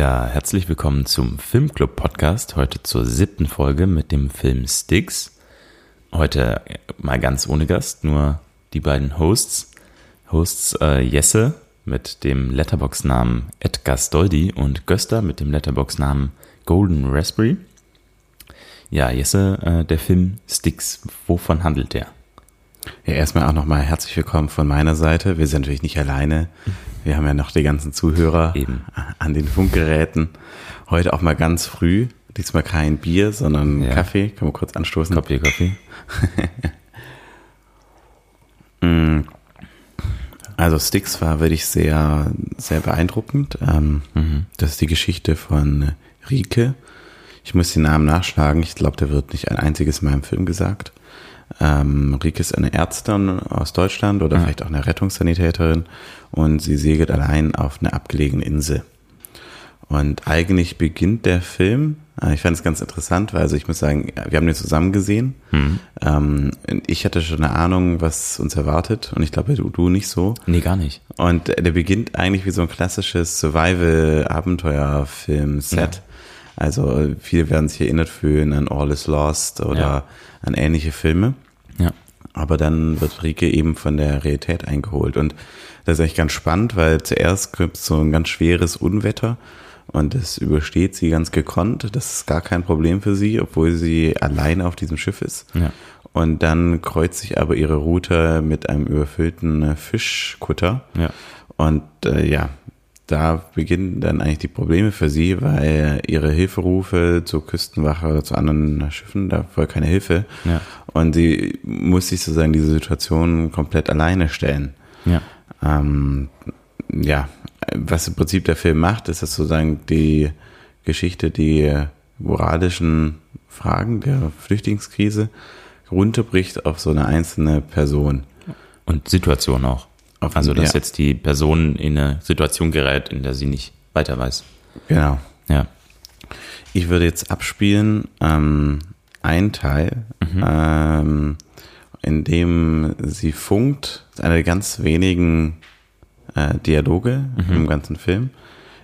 Ja, herzlich willkommen zum Filmclub Podcast. Heute zur siebten Folge mit dem Film Sticks. Heute mal ganz ohne Gast, nur die beiden Hosts. Hosts äh, Jesse mit dem Letterbox-Namen Edgar Stoldi und Göster mit dem Letterbox-Namen Golden Raspberry. Ja, Jesse, äh, der Film Sticks, wovon handelt der? Ja, erstmal auch nochmal herzlich willkommen von meiner Seite. Wir sind natürlich nicht alleine. Wir haben ja noch die ganzen Zuhörer Eben. an den Funkgeräten. Heute auch mal ganz früh. Diesmal kein Bier, sondern Ja. Kaffee. Können wir kurz anstoßen? Kaffee, Kaffee. Also Sticks war wirklich sehr, sehr beeindruckend. Ähm, Das ist die Geschichte von Rike. Ich muss den Namen nachschlagen. Ich glaube, der wird nicht ein einziges Mal im Film gesagt. Ähm, Rike ist eine Ärztin aus Deutschland oder vielleicht auch eine Rettungssanitäterin und sie segelt allein auf einer abgelegenen Insel. Und eigentlich beginnt der Film, äh, ich fand es ganz interessant, weil also ich muss sagen, wir haben den zusammen gesehen. Ähm, ich hatte schon eine Ahnung, was uns erwartet und ich glaube, du, du nicht so. Nee, gar nicht. Und der beginnt eigentlich wie so ein klassisches Survival-Abenteuer-Film-Set. Also viele werden sich erinnert fühlen an All is Lost oder Ja. an ähnliche Filme. Ja. Aber dann wird Rike eben von der Realität eingeholt. Und das ist echt ganz spannend, weil zuerst gibt es so ein ganz schweres Unwetter und das übersteht sie ganz gekonnt. Das ist gar kein Problem für sie, obwohl sie alleine auf diesem Schiff ist. Ja. Und dann kreuzt sich aber ihre Route mit einem überfüllten äh, Fischkutter. Ja. Und äh, ja, da beginnen dann eigentlich die Probleme für sie, weil ihre Hilferufe zur Küstenwache oder zu anderen Schiffen, da war keine Hilfe. Ja. Und sie muss sich sozusagen diese Situation komplett alleine stellen. Ja. Ähm, ja, was im Prinzip der Film macht, ist das sozusagen die Geschichte, die moralischen Fragen der Flüchtlingskrise runterbricht auf so eine einzelne Person. Und Situation auch. Also, dass ja. jetzt die Person in eine Situation gerät, in der sie nicht weiter weiß. Genau. Ja. Ich würde jetzt abspielen ähm, ein Teil, ähm, in dem sie funkt, das ist einer der ganz wenigen äh, Dialoge im ganzen Film,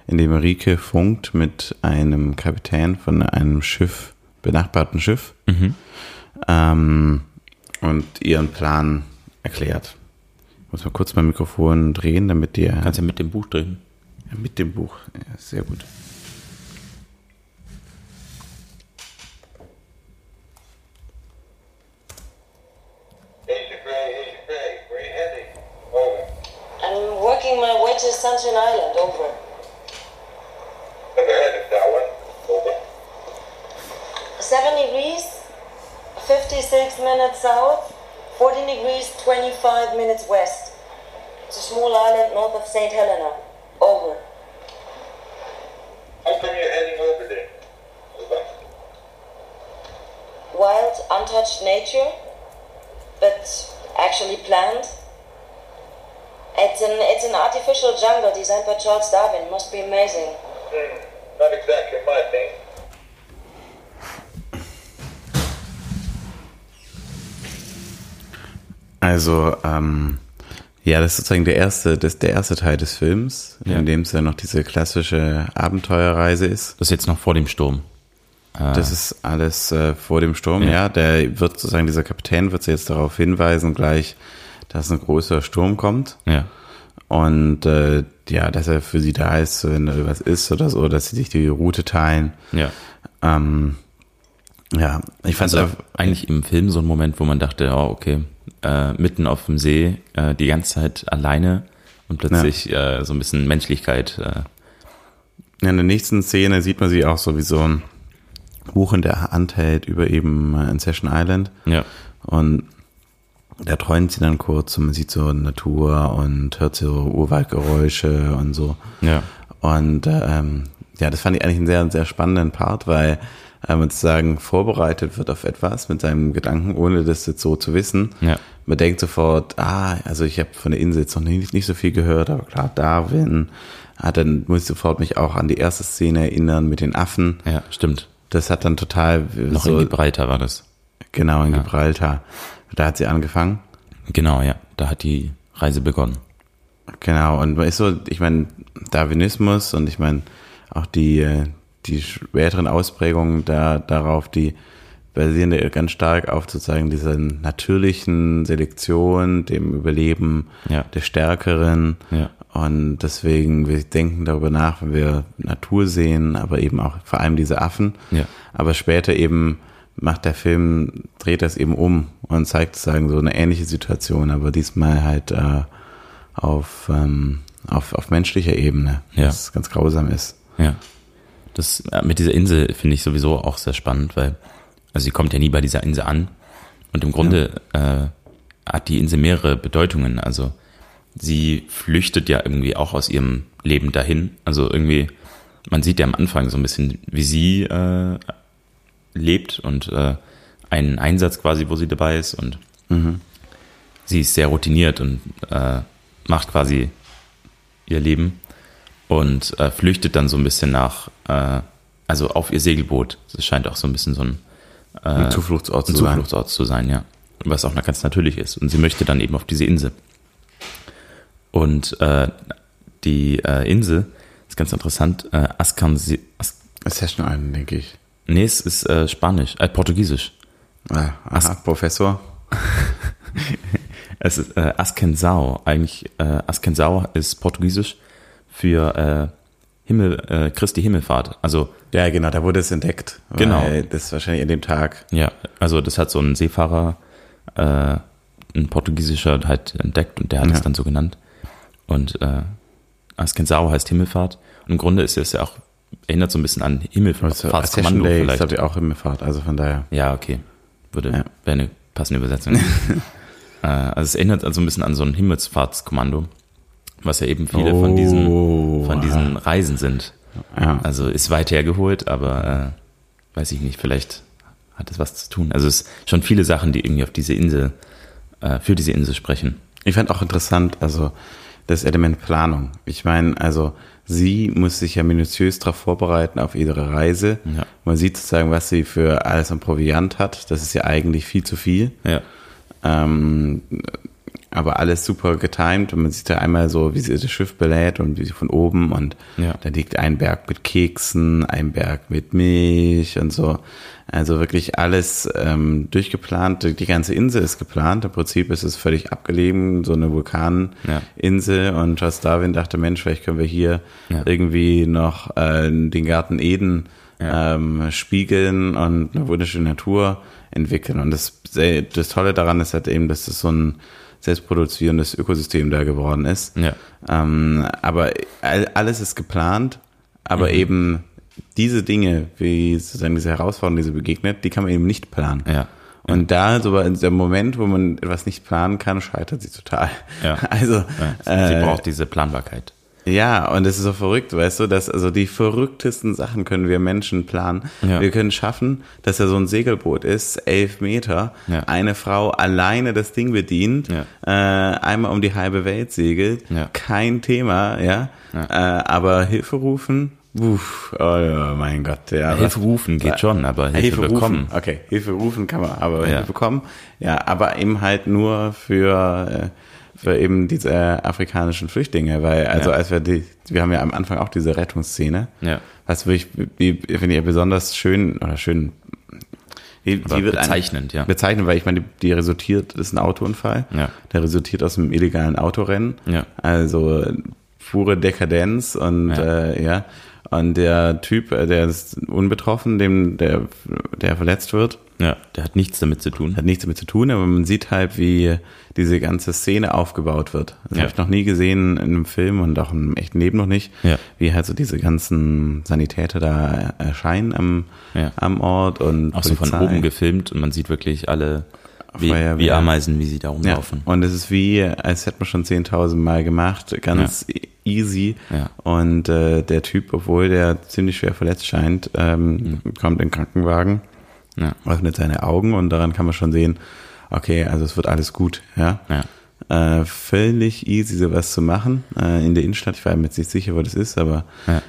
in dem Rike funkt mit einem Kapitän von einem Schiff, benachbarten Schiff, ähm, und ihren Plan erklärt. Ich muss mal kurz mein Mikrofon drehen, damit ihr Kannst ja mit dem Buch drehen. ja, mit dem Buch. Ja, sehr gut. Agent Gray, Agent Gray, where are you heading? Over. I'm working my way to Sunshine Island. Over. Never heard of that one. Over. Seven degrees, 56 minutes south, 14 degrees, 25 minutes west. It's a small island north of St. Helena. Over. How come you're heading over there? Wild, untouched nature, but actually planned. It's an, it's an artificial jungle designed by Charles Darwin. Must be amazing. Hmm, not exactly my thing. Also, ähm, ja, das ist sozusagen der erste, das, der erste Teil des Films, Ja. in dem es ja noch diese klassische Abenteuerreise ist. Das ist jetzt noch vor dem Sturm. Das ist alles äh, vor dem Sturm, Ja. ja. Der wird sozusagen, dieser Kapitän wird sie jetzt darauf hinweisen, gleich, dass ein großer Sturm kommt. Ja. Und äh, ja, dass er für sie da ist, wenn irgendwas ist oder so, dass sie sich die Route teilen. Ja. Ähm, ja, ich fand es Also eigentlich im Film so ein Moment, wo man dachte, oh, okay, äh, mitten auf dem See, äh, die ganze Zeit alleine und plötzlich äh, so ein bisschen Menschlichkeit. Äh, In der nächsten Szene sieht man sie auch so wie so ein Buch in der Hand hält über eben äh, in Session Island. ja. Und da träumt sie dann kurz und man sieht so Natur und hört so Urwaldgeräusche und so. Ja. Und ähm, ja, das fand ich eigentlich einen sehr, sehr spannenden Part, weil man sozusagen vorbereitet wird auf etwas mit seinem Gedanken, ohne das jetzt so zu wissen. Ja. Man denkt sofort, ah, also ich habe von der Insel jetzt noch nicht, nicht so viel gehört, aber klar, Darwin. Ah, dann muss ich sofort mich auch an die erste Szene erinnern mit den Affen. Ja, stimmt. Das hat dann total Noch so, in Gibraltar war das. genau in Gibraltar. Da hat sie angefangen. Genau, ja. Da hat die Reise begonnen. Genau, und man ist so, ich meine, Darwinismus und ich meine, auch die, äh, die späteren Ausprägungen da, darauf, die basieren ganz stark auf sozusagen dieser natürlichen Selektion, dem Überleben Ja. der Stärkeren. Ja. Und deswegen, wir denken darüber nach, wenn wir Natur sehen, aber eben auch vor allem diese Affen. Ja. Aber später eben macht der Film, dreht das eben um und zeigt sozusagen so eine ähnliche Situation, aber diesmal halt äh, auf, ähm, auf, auf menschlicher Ebene, Ja. was ganz grausam ist. Ja. Das äh, mit dieser Insel finde ich sowieso auch sehr spannend, weil, also sie kommt ja nie bei dieser Insel an. Und im Grunde äh, hat die Insel mehrere Bedeutungen. Also sie flüchtet ja irgendwie auch aus ihrem Leben dahin. Also irgendwie, man sieht ja am Anfang so ein bisschen, wie sie äh, lebt und äh, einen Einsatz quasi, wo sie dabei ist und sie ist sehr routiniert und äh, macht quasi ihr Leben und äh, flüchtet dann so ein bisschen nach, äh, also auf ihr Segelboot. Das scheint auch so ein bisschen so ein, äh, Ein Zufluchtsort ein zu sein. Zufluchtsort zu sein, ja. Was auch ganz natürlich ist. Und sie möchte dann eben auf diese Insel. Und äh, die äh, Insel ist ganz interessant. Äh, Ascan, As, Session Island, denke ich. nee, es ist äh, Spanisch, äh, Portugiesisch. Ah, aha, Professor. Es ist äh, Ascensao. Eigentlich äh, Ascensao ist Portugiesisch für äh, Himmel, äh, Christi Himmelfahrt. Also Ja, genau, da wurde es entdeckt. Genau. Das wahrscheinlich an dem Tag. Ja, also das hat so ein Seefahrer, äh, ein portugiesischer halt entdeckt und der hat Ja. es dann so genannt. Und äh, Ascensao heißt Himmelfahrt. Und im Grunde ist es ja auch, erinnert so ein bisschen an Also, Himmelfahrtskommando ist, vielleicht. ich, auch Himmelfahrt, also von daher. Ja, okay. Würde, Ja. wäre eine passende Übersetzung. äh, also es erinnert also ein bisschen an so ein Himmelfahrtskommando, was ja eben viele von diesen, Oh, von diesen Reisen sind. Ja. Also ist weit hergeholt, aber äh, weiß ich nicht, vielleicht hat es was zu tun. Also es sind schon viele Sachen, die irgendwie auf diese Insel, äh, für diese Insel sprechen. Ich fand auch interessant, also das Element Planung. Ich meine, also sie muss sich ja minutiös darauf vorbereiten auf ihre Reise. Ja. Man sieht sozusagen, was sie für alles an Proviant hat. Das ist ja eigentlich viel zu viel. Ja. Ähm, aber alles super getimed und man sieht ja einmal so, wie sie das Schiff belädt und wie sie von oben und Ja. da liegt ein Berg mit Keksen, ein Berg mit Milch und so. Also wirklich alles ähm, durchgeplant. Die ganze Insel ist geplant. Im Prinzip ist es völlig abgelegen, so eine Vulkaninsel. Und Charles Darwin dachte, Mensch, vielleicht können wir hier Ja. irgendwie noch äh, den Garten Eden Ja. ähm, spiegeln und eine wunderschöne Natur entwickeln. Und das, das Tolle daran ist halt eben, dass es so ein selbstproduzierendes Ökosystem da geworden ist. Ja. Ähm, aber all- alles ist geplant, aber eben diese Dinge, wie sozusagen diese Herausforderungen, die sie begegnet, die kann man eben nicht planen. Ja. Und da, so in dem Moment, wo man etwas nicht planen kann, scheitert sie total. Ja. Also, Ja. Sie äh, braucht diese Planbarkeit. Ja, und es ist so verrückt, weißt du, dass also die verrücktesten Sachen können wir Menschen planen. Ja. Wir können schaffen, dass er so ein Segelboot ist, elf Meter, Ja. eine Frau alleine das Ding bedient, Ja. äh, einmal um die halbe Welt segelt, kein Thema, ja. Äh, aber Hilfe rufen, uff, oh ja, mein Gott, ja. Hilfe rufen geht schon, aber Hilfe, Hilfe bekommen. rufen. Okay, Hilfe rufen kann man, aber. Hilfe bekommen. Ja, aber eben halt nur für, äh, für eben diese afrikanischen Flüchtlinge, weil, also Ja. als wir die, wir haben ja am Anfang auch diese Rettungsszene, Ja. was wirklich, die finde ich ja besonders schön, oder schön, die, Aber die wird bezeichnend, ja. Bezeichnend, weil ich meine, die, die resultiert, das ist ein Autounfall, Ja. der resultiert aus einem illegalen Autorennen, Ja. also pure Dekadenz und Ja. äh, ja, und der Typ, äh, der ist unbetroffen, dem der, der verletzt wird, Ja, der hat nichts damit zu tun. hat nichts damit zu tun, aber man sieht halt, wie diese ganze Szene aufgebaut wird. Das Ja. habe ich noch nie gesehen in einem Film und auch im echten Leben noch nicht, Ja. wie halt so diese ganzen Sanitäter da erscheinen am, Ja. am Ort und Auch so von Polizei. oben gefilmt und man sieht wirklich alle wie, Feuerwehr. wie Ameisen, wie sie da Ja, rumlaufen. und es ist wie, als hätte man schon 10.000 Mal gemacht, ganz easy. Ja. Und äh, der Typ, obwohl der ziemlich schwer verletzt scheint, ähm, kommt in den Krankenwagen, Ja. öffnet seine Augen und daran kann man schon sehen, okay, also es wird alles gut. Ja. Ja. Äh, völlig easy, sowas zu machen äh, in der Innenstadt. Ich war mir jetzt nicht sicher, wo das ist, aber Ja.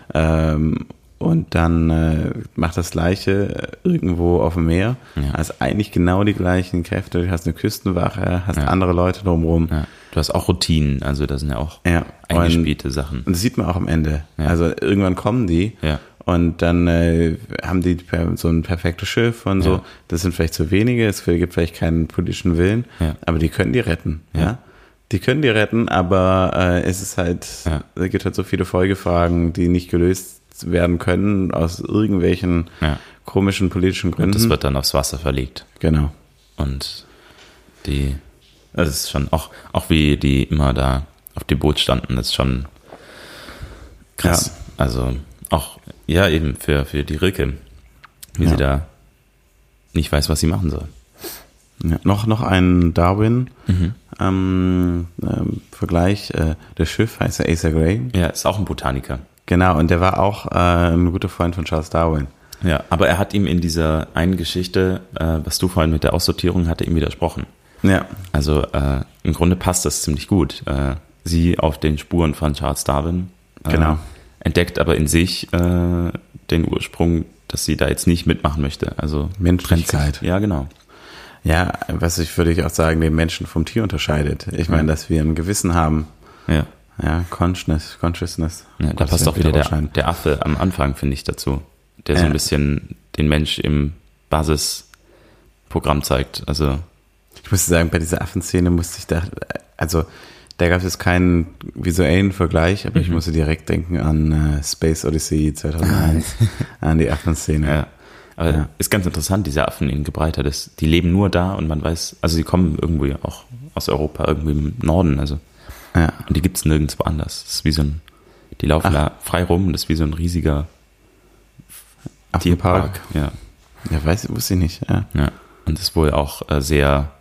ähm, und dann äh, macht das Gleiche irgendwo auf dem Meer. Ja. Hast eigentlich genau die gleichen Kräfte. Du hast eine Küstenwache, hast Ja. andere Leute drumherum. Ja. Du hast auch Routinen, also da sind ja auch Ja, eingespielte Sachen. Und das sieht man auch am Ende. Ja. Also irgendwann kommen die Ja. und dann äh, haben die so ein perfektes Schiff und so. Das sind vielleicht zu wenige, es gibt vielleicht keinen politischen Willen, Ja. aber die können die retten. Ja. Ja. Die können die retten, aber äh, es ist halt, Ja. es gibt halt so viele Folgefragen, die nicht gelöst werden können aus irgendwelchen Ja. komischen politischen Gründen. Und das wird dann aufs Wasser verlegt. genau. Und die, das ist schon, auch, auch wie die immer da auf dem Boot standen, das ist schon krass. Also auch, ja, eben für, für die Rilke, wie Ja. sie da nicht weiß, was sie machen soll. Ja, noch, noch ein Darwin Mhm. ähm, ähm, Vergleich. Äh, das Schiff heißt ja Asa Gray. Ja, ist auch ein Botaniker. Genau, und der war auch äh, ein guter Freund von Charles Darwin. Ja, aber er hat ihm in dieser einen Geschichte, äh, was du vorhin mit der Aussortierung hatte, ihm widersprochen. Ja, Also äh, im Grunde passt das ziemlich gut. Äh, sie auf den Spuren von Charles Darwin. Äh, Genau. Entdeckt aber in sich äh, den Ursprung, dass sie da jetzt nicht mitmachen möchte. Also Menschlichkeit. Ja, genau. ja, was ich würde ich auch sagen, den Menschen vom Tier unterscheidet. Ich meine, dass wir ein Gewissen haben. Ja. Ja, Consciousness, Consciousness. ja da passt auch wieder der, der Affe am Anfang, finde ich, dazu. Der so Ja. ein bisschen den Mensch im Basisprogramm zeigt. Also Ich muss sagen, bei dieser Affenszene musste ich da, also da gab es jetzt keinen visuellen Vergleich, aber ich musste direkt denken an äh, Space Odyssey 2001, an die Affenszene. Ja. Aber Ja. ist ganz interessant, diese Affen in Gebreiter. Das, die leben nur da und man weiß, also sie kommen irgendwie auch aus Europa, irgendwie im Norden. Also Ja. Und die gibt's nirgendwo anders. Das ist wie so ein, die laufen Ach. da frei rum, das ist wie so ein riesiger Affenpark. Tierpark. Ja, Ja, weiß, wusste ich nicht. Ja. ja. Und das ist wohl auch äh, sehr,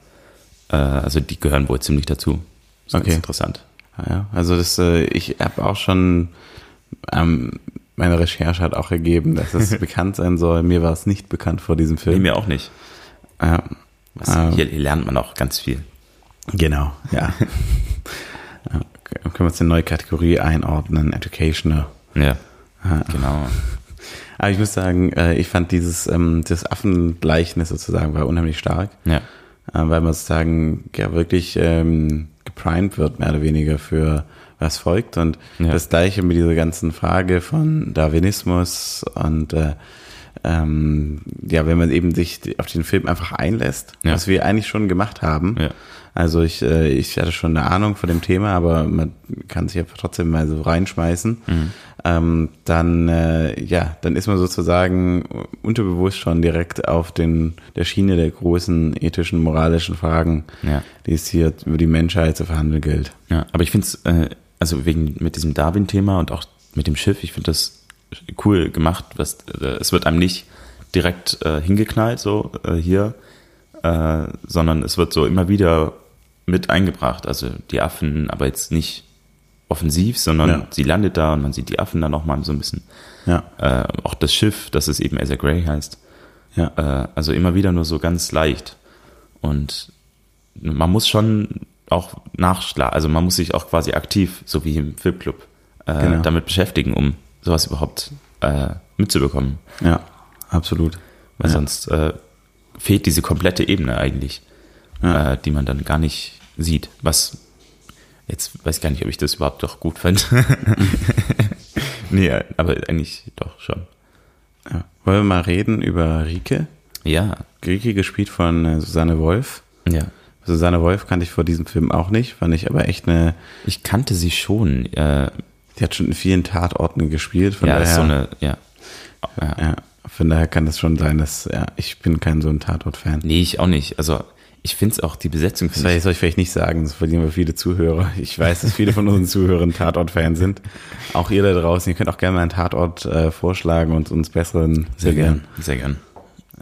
äh, also die gehören wohl ziemlich dazu. Das ist Okay. ganz interessant. Ja, also das, äh, ich habe auch schon, ähm, meine Recherche hat auch ergeben, dass es bekannt sein soll. Mir war es nicht bekannt vor diesem Nee, Film. mir auch nicht. Ja, Was, Ähm. hier, hier lernt man auch ganz viel. genau, ja. ja. Können wir uns eine neue Kategorie einordnen, Educational. Ja, genau. Aber ich muss sagen, äh, ich fand dieses ähm, das Affengleichnis sozusagen war unheimlich stark, Ja, äh, weil man sozusagen ja wirklich ähm, geprimed wird, mehr oder weniger für was folgt. Und Ja. das gleiche mit dieser ganzen Frage von Darwinismus und äh, ähm, ja, wenn man eben sich auf den Film einfach einlässt, Ja. was wir eigentlich schon gemacht haben. Ja. Also ich, äh, ich hatte schon eine Ahnung von dem Thema, aber man kann sich einfach trotzdem mal so reinschmeißen. Mhm. Ähm, dann, äh, ja, dann ist man sozusagen unterbewusst schon direkt auf den der Schiene der großen ethischen, moralischen Fragen, Ja. die es hier über die Menschheit zu verhandeln gilt. Ja, aber ich finde es, äh, also wegen mit diesem Darwin-Thema und auch mit dem Schiff, ich finde das cool gemacht. Was, äh, es wird einem nicht direkt äh, hingeknallt, so äh, hier, äh, sondern es wird so immer wieder mit eingebracht. Also die Affen, aber jetzt nicht offensiv, sondern Ja. sie landet da und man sieht die Affen dann nochmal so ein bisschen. Ja, Äh, auch das Schiff, das es eben Asa Gray heißt. ja, Äh, also immer wieder nur so ganz leicht. Und man muss schon auch nachschlagen, also man muss sich auch quasi aktiv, so wie im Filmclub, Genau. damit beschäftigen, um sowas überhaupt äh, mitzubekommen. ja, absolut. Weil Ja. sonst äh, fehlt diese komplette Ebene eigentlich, Ja. äh, die man dann gar nicht sieht. Was jetzt weiß ich gar nicht, ob ich das überhaupt doch gut fand. nee, aber eigentlich doch schon. Ja. Wollen wir mal reden über Rike? Ja, Rike gespielt von äh, Susanne Wolf. ja. Susanne Wolf kannte ich vor diesem Film auch nicht, fand ich aber echt eine, Ich kannte sie schon. Äh, die hat schon in vielen Tatorten gespielt, von ja, daher, so eine, ja. ja. ja, von daher kann das schon sein, dass, ja, ich bin kein so ein Tatort-Fan. Nee, ich auch nicht. Also ich finde es auch, die Besetzung Das soll ich. soll ich vielleicht nicht sagen, das verlieren wir viele Zuhörer. Ich weiß, dass viele von unseren Zuhörern Tatort-Fan sind. Auch ihr da draußen, ihr könnt auch gerne mal einen Tatort äh, vorschlagen und uns besseren Sehr gern. Sehr gern.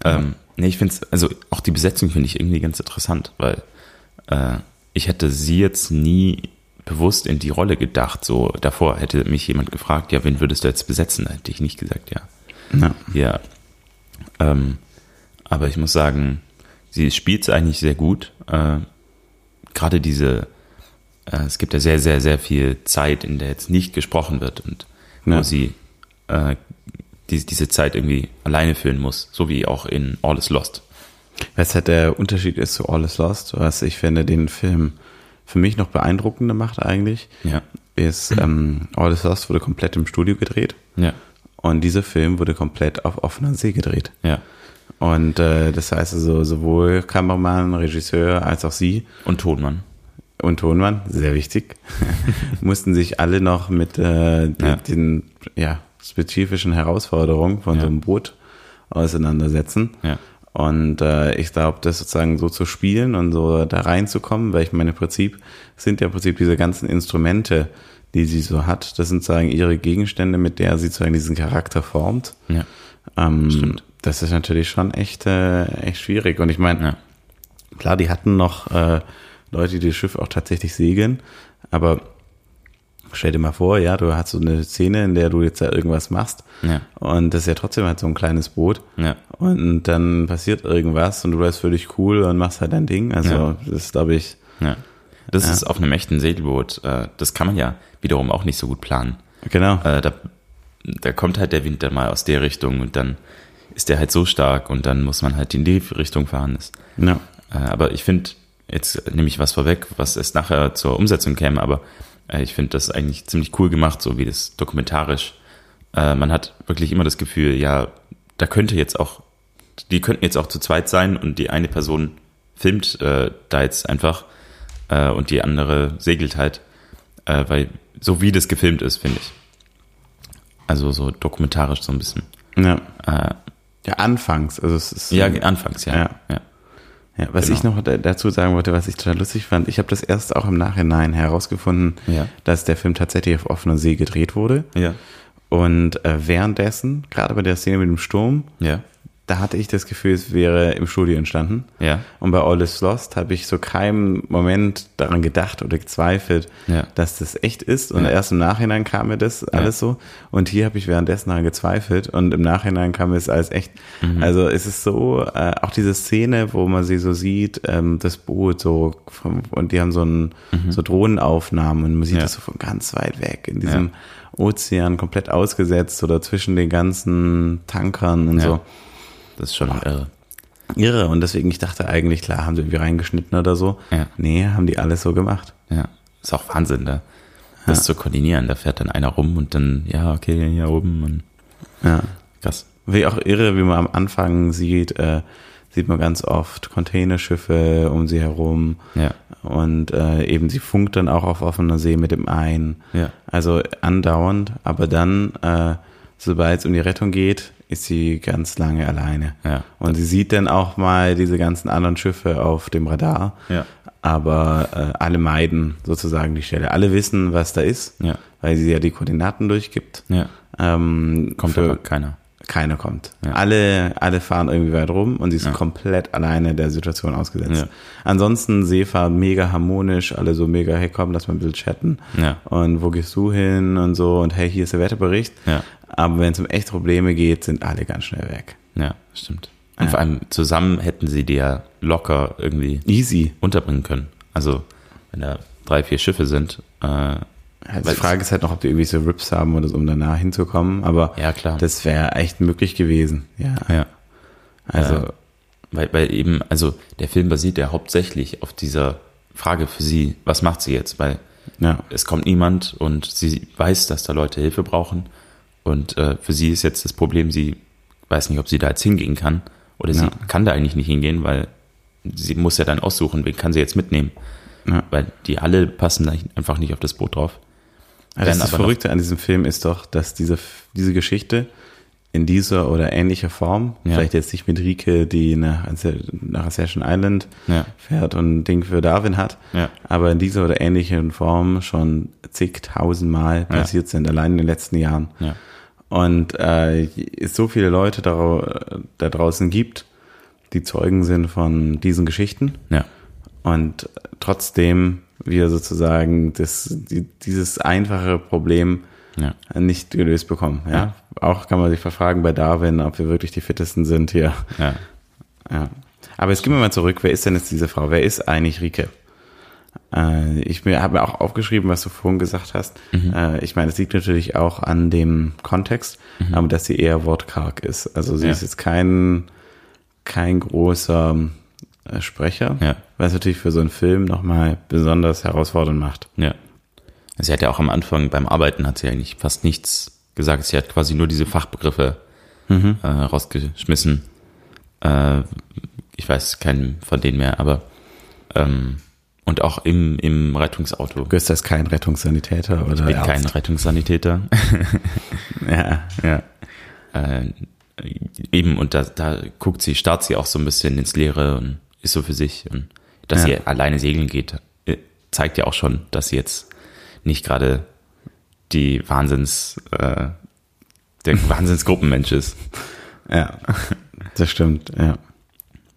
Ähm, nee, ich finde es, also auch die Besetzung finde ich irgendwie ganz interessant, weil äh, ich hätte sie jetzt nie bewusst in die Rolle gedacht. So davor hätte mich jemand gefragt, ja, wen würdest du jetzt besetzen? Da hätte ich nicht gesagt, ja. Ja. Ja. Ähm, aber ich muss sagen, sie spielt es eigentlich sehr gut. Äh, Gerade diese, äh, es gibt ja sehr, sehr, sehr viel Zeit, in der jetzt nicht gesprochen wird und wo Ja. sie äh, die, diese Zeit irgendwie alleine füllen muss, so wie auch in All is Lost. Was halt der Unterschied ist zu All is Lost, was ich finde, den Film für mich noch beeindruckender macht eigentlich, Ja. ist ähm, All is Lost wurde komplett im Studio gedreht Ja. und dieser Film wurde komplett auf offener See gedreht. Ja. Und äh, das heißt also sowohl Kameramann, Regisseur als auch sie Und Tonmann. und Tonmann, sehr wichtig, mussten sich alle noch mit äh, den, Ja. den ja, spezifischen Herausforderungen von Ja. so einem Boot auseinandersetzen. Ja. Und äh, ich glaube, das sozusagen so zu spielen und so da reinzukommen, weil ich meine, im Prinzip sind ja im Prinzip diese ganzen Instrumente, die sie so hat, das sind sozusagen ihre Gegenstände, mit der sie sozusagen diesen Charakter formt. Ja. Ähm, das ist natürlich schon echt, äh, echt schwierig. Und ich meine, Ja. klar, die hatten noch äh, Leute, die das Schiff auch tatsächlich segeln, aber stell dir mal vor, ja, du hast so eine Szene, in der du jetzt da irgendwas machst Ja. und das ist ja trotzdem halt so ein kleines Boot Ja. und dann passiert irgendwas und du bleibst völlig cool und machst halt dein Ding. Also Ja. das ist, glaube ich, Ja. Das ist auf einem echten Segelboot. Äh, das kann man ja wiederum auch nicht so gut planen. genau. Äh, da, da kommt halt der Wind dann mal aus der Richtung und dann ist der halt so stark und dann muss man halt in die Richtung fahren. Ja. äh, aber ich finde, jetzt nehme ich was vorweg, was erst nachher zur Umsetzung käme, aber ich finde das eigentlich ziemlich cool gemacht, so wie das dokumentarisch. Äh, man hat wirklich immer das Gefühl, ja, da könnte jetzt auch, die könnten jetzt auch zu zweit sein und die eine Person filmt äh, da jetzt einfach äh, und die andere segelt halt, äh, weil so wie das gefilmt ist, finde ich. Also so dokumentarisch so ein bisschen. ja. Äh, Ja, anfangs. Also es ist ja, anfangs, ja. Ja. ja. Ja, was Genau. ich noch da- dazu sagen wollte, was ich total lustig fand, ich habe das erst auch im Nachhinein herausgefunden, Ja. dass der Film tatsächlich auf offener See gedreht wurde. Ja. Und äh, währenddessen, gerade bei der Szene mit dem Sturm, Ja. Da hatte ich das Gefühl, es wäre im Studio entstanden. Ja. Und bei All is Lost habe ich so keinen Moment daran gedacht oder gezweifelt, Ja. dass das echt ist. Und Ja. erst im Nachhinein kam mir das alles so. Und hier habe ich währenddessen daran gezweifelt und im Nachhinein kam mir es als echt. Mhm. Also es ist so, äh, auch diese Szene, wo man sie so sieht, ähm, das Boot so vom, und die haben so ein, so Drohnenaufnahmen und man sieht Mhm. Das so von ganz weit weg in diesem Ozean komplett ausgesetzt oder zwischen den ganzen Tankern und Ja. so. Das ist schon irre. Irre. Und deswegen, ich dachte eigentlich, klar, haben sie irgendwie reingeschnitten oder so. Ja. Nee, haben die alles so gemacht. Ja. Ist auch Wahnsinn, da das zu koordinieren. Da fährt dann einer rum und dann, ja, okay, hier oben und Ja. krass. Wie auch irre, wie man am Anfang sieht, äh, sieht man ganz oft Containerschiffe um sie herum. Ja. Und äh, eben sie funkt dann auch auf offener See mit dem einen. Ja. Also andauernd, aber dann, äh, sobald es um die Rettung geht, ist sie ganz lange alleine. Ja. Und sie sieht dann auch mal diese ganzen anderen Schiffe auf dem Radar. Ja. Aber äh, alle meiden sozusagen die Stelle. Alle wissen, was da ist, Ja. weil sie ja die Koordinaten durchgibt. Ja. Ähm, Kommt für- aber keiner. Keiner kommt. Ja. Alle, alle fahren irgendwie weit rum und sie ist Ja. komplett alleine der Situation ausgesetzt. Ja. Ansonsten Seefahrt mega harmonisch, alle so mega, hey komm, lass mal ein bisschen chatten. Und wo gehst du hin und so und hey, hier ist der Wetterbericht. Aber wenn es um echt Probleme geht, sind alle ganz schnell weg. Ja, stimmt. Und vor allem zusammen hätten sie die ja locker irgendwie Easy. unterbringen können. Also, wenn da drei, vier Schiffe sind, äh, Ja, die Frage ist halt noch, ob die irgendwie so Rips haben oder so, um danach hinzukommen. Aber Ja, klar. das wäre echt möglich gewesen. Ja. ja. Also, Ja. Weil, weil eben, also der Film basiert ja hauptsächlich auf dieser Frage für sie, was macht sie jetzt? Weil ja. es kommt niemand und sie weiß, dass da Leute Hilfe brauchen. Und äh, für sie ist jetzt das Problem, sie weiß nicht, ob sie da jetzt hingehen kann. Oder sie Ja. kann da eigentlich nicht hingehen, weil sie muss ja dann aussuchen, wen kann sie jetzt mitnehmen. Ja. Weil die alle passen da einfach nicht auf das Boot drauf. Werden das noch- Verrückte an diesem Film ist doch, dass diese, diese Geschichte in dieser oder ähnlicher Form, Ja. vielleicht jetzt nicht mit Rike, die nach, nach Ascension Island Ja. fährt und ein Ding für Darwin hat, Ja. aber in dieser oder ähnlichen Form schon zigtausendmal passiert sind, allein in den letzten Jahren. Ja. Und äh, es so viele Leute da, da draußen gibt, die Zeugen sind von diesen Geschichten Ja. und trotzdem wir sozusagen das, die, dieses einfache Problem Ja. nicht gelöst bekommen. Ja? Auch kann man sich verfragen bei Darwin, ob wir wirklich die fittesten sind hier. Ja. Ja. Aber jetzt gehen wir mal zurück. Wer ist denn jetzt diese Frau? Wer ist eigentlich Rike? Äh, ich habe mir auch aufgeschrieben, was du vorhin gesagt hast. Äh, ich meine, es liegt natürlich auch an dem Kontext, aber dass sie eher wortkarg ist. Also sie Ja. ist jetzt kein kein großer Sprecher, Ja. was natürlich für so einen Film nochmal besonders herausfordernd macht. Ja. Sie hat ja auch am Anfang beim Arbeiten hat sie eigentlich fast nichts gesagt. Sie hat quasi nur diese Fachbegriffe äh, rausgeschmissen. Äh, ich weiß keinen von denen mehr, aber ähm, und auch im, im Rettungsauto. Göster ist kein Rettungssanitäter oder Ich bin Arzt. kein Rettungssanitäter. Ja, ja. Äh, eben, und da, da guckt sie, starrt sie auch so ein bisschen ins Leere und ist so für sich. Und dass Ja. sie alleine segeln geht, äh, zeigt ja auch schon, dass sie jetzt nicht gerade die Wahnsinns, äh, der Wahnsinnsgruppenmensch ist. ja, das stimmt, ja.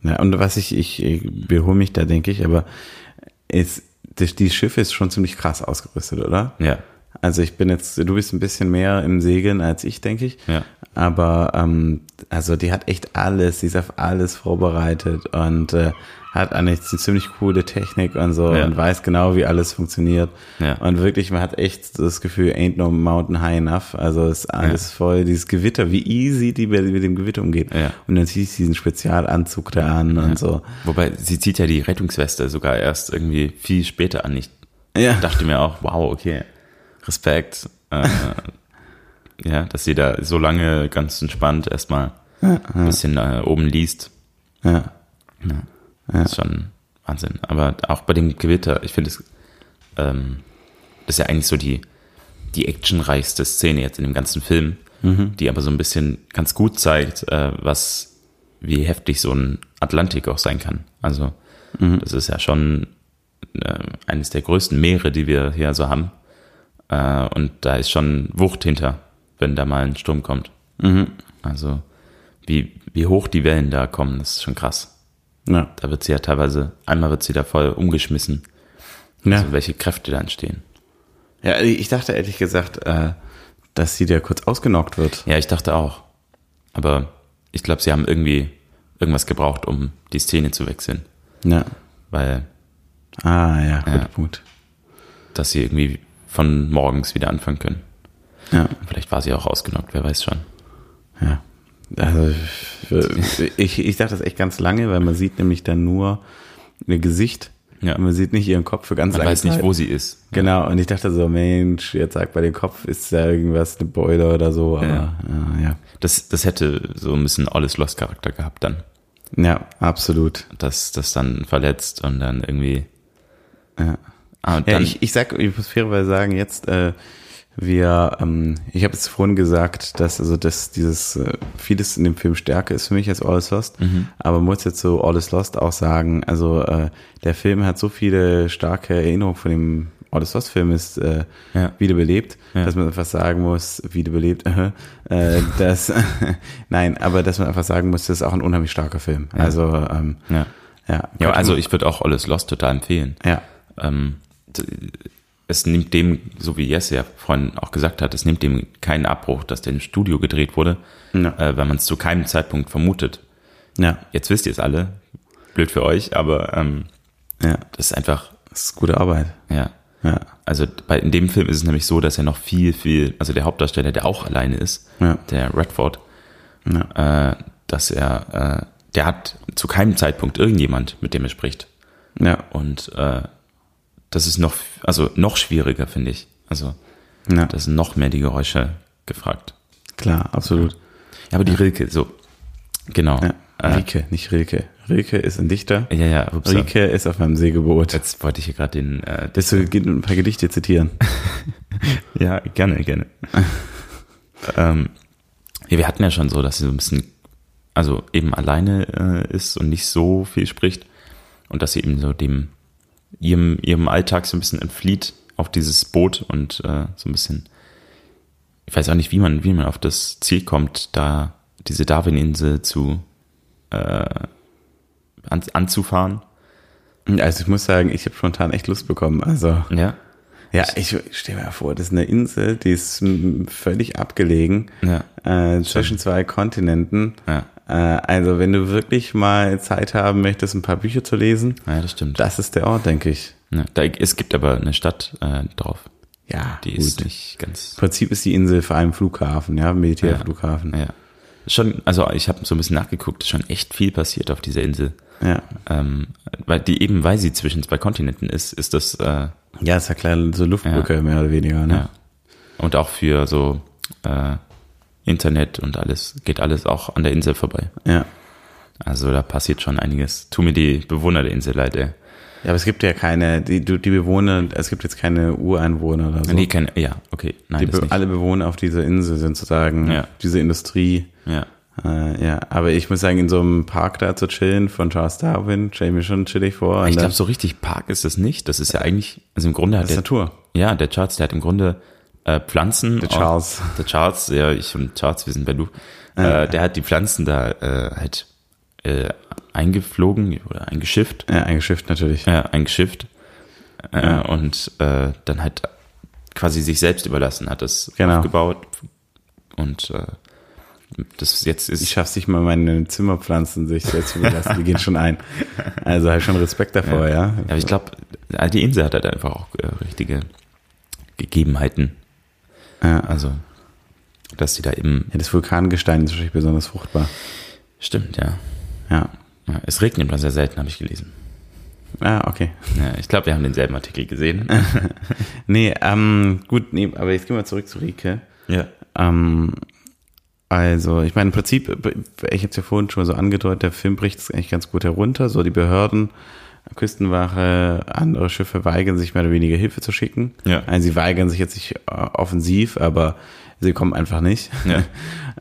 Ja, und was ich, ich, ich wiederhole mich da, denke ich, aber ist, das, die Schiff ist schon ziemlich krass ausgerüstet, oder? Ja. Also ich bin jetzt, du bist ein bisschen mehr im Segeln als ich, denke ich. Ja. Aber ähm, also die hat echt alles, die ist auf alles vorbereitet und äh, hat eigentlich eine ziemlich coole Technik und so Ja. und weiß genau, wie alles funktioniert. Ja. Und wirklich, man hat echt das Gefühl, ain't no mountain high enough. Also ist alles voll, dieses Gewitter, wie easy die mit dem Gewitter umgeht. Ja. Und dann zieht sie diesen Spezialanzug da an und so. Wobei, sie zieht ja die Rettungsweste sogar erst irgendwie viel später an. Ich Ja. dachte mir auch, wow, okay, Respekt. Äh, ja, dass sie da so lange ganz entspannt erstmal ein bisschen äh, oben liest. Ja. Das ist schon Wahnsinn. Aber auch bei dem Gewitter, ich finde es, ähm, das ist ja eigentlich so die, die actionreichste Szene jetzt in dem ganzen Film, die aber so ein bisschen ganz gut zeigt, äh, was, wie heftig so ein Atlantik auch sein kann. Also, das ist ja schon äh, eines der größten Meere, die wir hier so haben. Äh, und da ist schon Wucht hinter, wenn da mal ein Sturm kommt. Also, wie, wie hoch die Wellen da kommen, das ist schon krass. Ja. Da wird sie ja teilweise, einmal wird sie da voll umgeschmissen. Ja. Also welche Kräfte da entstehen. ja, ich dachte ehrlich gesagt, äh, dass sie da kurz ausgenockt wird. Ja, ich dachte auch. Aber ich glaube, sie haben irgendwie irgendwas gebraucht, um die Szene zu wechseln. Ja. Weil, Ah, ja, guter Ja. Punkt. dass sie irgendwie von morgens wieder anfangen können. Ja. Vielleicht war sie auch ausgenockt, wer weiß schon. Ja. Also ich, ich dachte das echt ganz lange, weil man sieht nämlich dann nur ihr Gesicht. Ja. Man sieht nicht ihren Kopf für ganz Man lange weiß nicht, Zeit. wo sie ist. Genau, und ich dachte so, Mensch, jetzt sagt bei dem Kopf, ist da irgendwas, eine Beule oder so, aber Ja. ja, ja. Das, das hätte so ein bisschen Alles Lost Charakter gehabt dann. Ja, absolut. Dass das dann verletzt und dann irgendwie. Ja. Ah, Ja, ich, ich sag, ich muss fairerweise sagen, jetzt, äh, wir, ähm, ich habe jetzt vorhin gesagt, dass also dass dieses äh, vieles in dem Film stärker ist für mich als All is Lost, Mhm. aber muss jetzt so All is Lost auch sagen, also äh, der Film hat so viele starke Erinnerungen von dem All is Lost Film ist äh, Ja. wiederbelebt, Ja. dass man einfach sagen muss, wiederbelebt, äh, äh, dass nein, aber dass man einfach sagen muss, das ist auch ein unheimlich starker Film. Also ähm, ja. ja, ja, also ich würde auch Alles Lost total empfehlen. ja, ähm, es nimmt dem, so wie Jesse ja vorhin auch gesagt hat, es nimmt dem keinen Abbruch, dass der im Studio gedreht wurde, Ja. äh, weil man es zu keinem Zeitpunkt vermutet. ja, Jetzt wisst ihr es alle, blöd für euch, aber ähm, ja, das ist einfach, das ist gute Arbeit. ja. Ja, Also bei, in dem Film ist es nämlich so, dass er noch viel, viel, also der Hauptdarsteller, der auch alleine ist, Ja. der Redford, ja, äh, dass er, äh, der hat zu keinem Zeitpunkt irgendjemand, mit dem er spricht. ja, Und äh, das ist noch, also noch schwieriger, finde ich. Also ja. da sind noch mehr die Geräusche gefragt. Klar, absolut. Ja, aber die Rilke, so. Genau. Ja. Äh, Rilke, nicht Rilke. Rilke ist ein Dichter. ja, ja, ups, Rilke ist auf meinem Segelboot. Jetzt wollte ich hier gerade den. Äh, Willst du ein paar Gedichte zitieren? ja, gerne, gerne. ähm, ja, wir hatten ja schon so, dass sie so ein bisschen, also eben alleine äh, ist und nicht so viel spricht und dass sie eben so dem ihrem ihrem Alltag so ein bisschen entflieht auf dieses Boot und äh, so ein bisschen. Ich weiß auch nicht, wie man wie man auf das Ziel kommt, da diese Darwin-Insel zu äh, an, anzufahren. Also ich muss sagen, ich habe spontan echt Lust bekommen. Also Ja. ja, ich stell mir vor, das ist eine Insel, die ist völlig abgelegen Ja. äh, zwischen zwei Kontinenten. Ja. Äh, also wenn du wirklich mal Zeit haben möchtest, ein paar Bücher zu lesen, Ja, das stimmt. das ist der Ort, denke ich. Ja, da, es gibt aber eine Stadt äh, drauf. Ja, Die ist nicht ganz. Im Prinzip ist die Insel vor allem Flughafen, ja, Militärflughafen. Ja. Schon, also ich habe so ein bisschen nachgeguckt, ist schon echt viel passiert auf dieser Insel. Ja. Ähm, weil die eben, weil sie zwischen zwei Kontinenten ist, ist das äh, Ja, ist ja klar, so Luftbrücke mehr oder weniger, ne? ja. Und auch für so äh, Internet und alles, geht alles auch an der Insel vorbei. Ja. Also da passiert schon einiges. Tu mir die Bewohner der Insel leid, ey. Ja, aber es gibt ja keine, die, du- die Bewohner, es gibt jetzt keine Ureinwohner oder so. Nee, keine, ja, okay, nein, die, das Be nicht. alle Bewohner auf dieser Insel sind sozusagen Ja. diese Industrie. Ja. Äh, ja, aber ich muss sagen, in so einem Park da zu chillen von Charles Darwin, stelle ich mir schon chillig vor. Ich dann- glaube, so richtig Park ist das nicht. Das ist ja eigentlich, also im Grunde hat das ist der, Natur. ja, der Charles, der hat im Grunde äh, Pflanzen. Der Charles. Der Charles, ja, ich und Charles, wir sind bei du. Äh, der hat die Pflanzen da äh, halt äh, eingeflogen oder eingeschifft. Ja, eingeschifft natürlich. Ja, eingeschifft. Äh, Und äh, dann halt quasi sich selbst überlassen, hat das Genau. aufgebaut. Und äh, das jetzt ist. Ich schaff's nicht mal meine Zimmerpflanzen sich selbst zu belassen, die gehen schon ein. Also ich schon Respekt davor, ja. Ja, aber ich glaube, die Insel hat halt einfach auch äh, richtige Gegebenheiten. Ja. Also, dass die da eben. Ja, das Vulkangestein ist wahrscheinlich besonders fruchtbar. Stimmt, ja. Ja. ja es regnet immer sehr selten, habe ich gelesen. Ah, okay. Ja, ich glaube, wir haben denselben Artikel gesehen. Nee, ähm, gut, nee, aber jetzt gehen wir zurück zu Rike. ja. Ähm, also, ich meine, im Prinzip, ich habe es ja vorhin schon mal so angedeutet, der Film bricht es eigentlich ganz gut herunter. So, die Behörden, Küstenwache, andere Schiffe weigern sich mehr oder weniger Hilfe zu schicken. Ja. Also, sie weigern sich jetzt nicht äh, offensiv, aber sie kommen einfach nicht.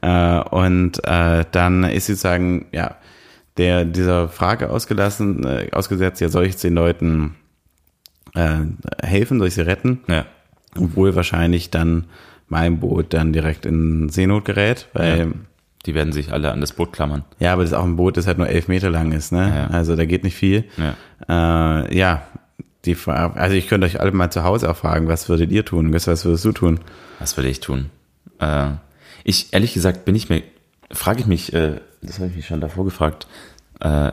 Ja. äh, und äh, dann ist sozusagen, ja, der dieser Frage ausgelassen, äh, ausgesetzt, ja, soll ich den Leuten äh, helfen, soll ich sie retten? Ja. Obwohl wahrscheinlich dann mein Boot dann direkt in Seenot gerät, weil, ja. Ja, Die werden sich alle an das Boot klammern. aber das ist auch ein Boot, das halt nur elf Meter lang ist, ne? Ja. Also da geht nicht viel. Ja. Äh, ja, die Frage, also ich könnte euch alle mal zu Hause auch fragen, was würdet ihr tun? Was, würdest du tun? Was will ich tun? Äh, ich, ehrlich gesagt, bin ich mir, frage ich mich, äh, das habe ich mich schon davor gefragt, äh,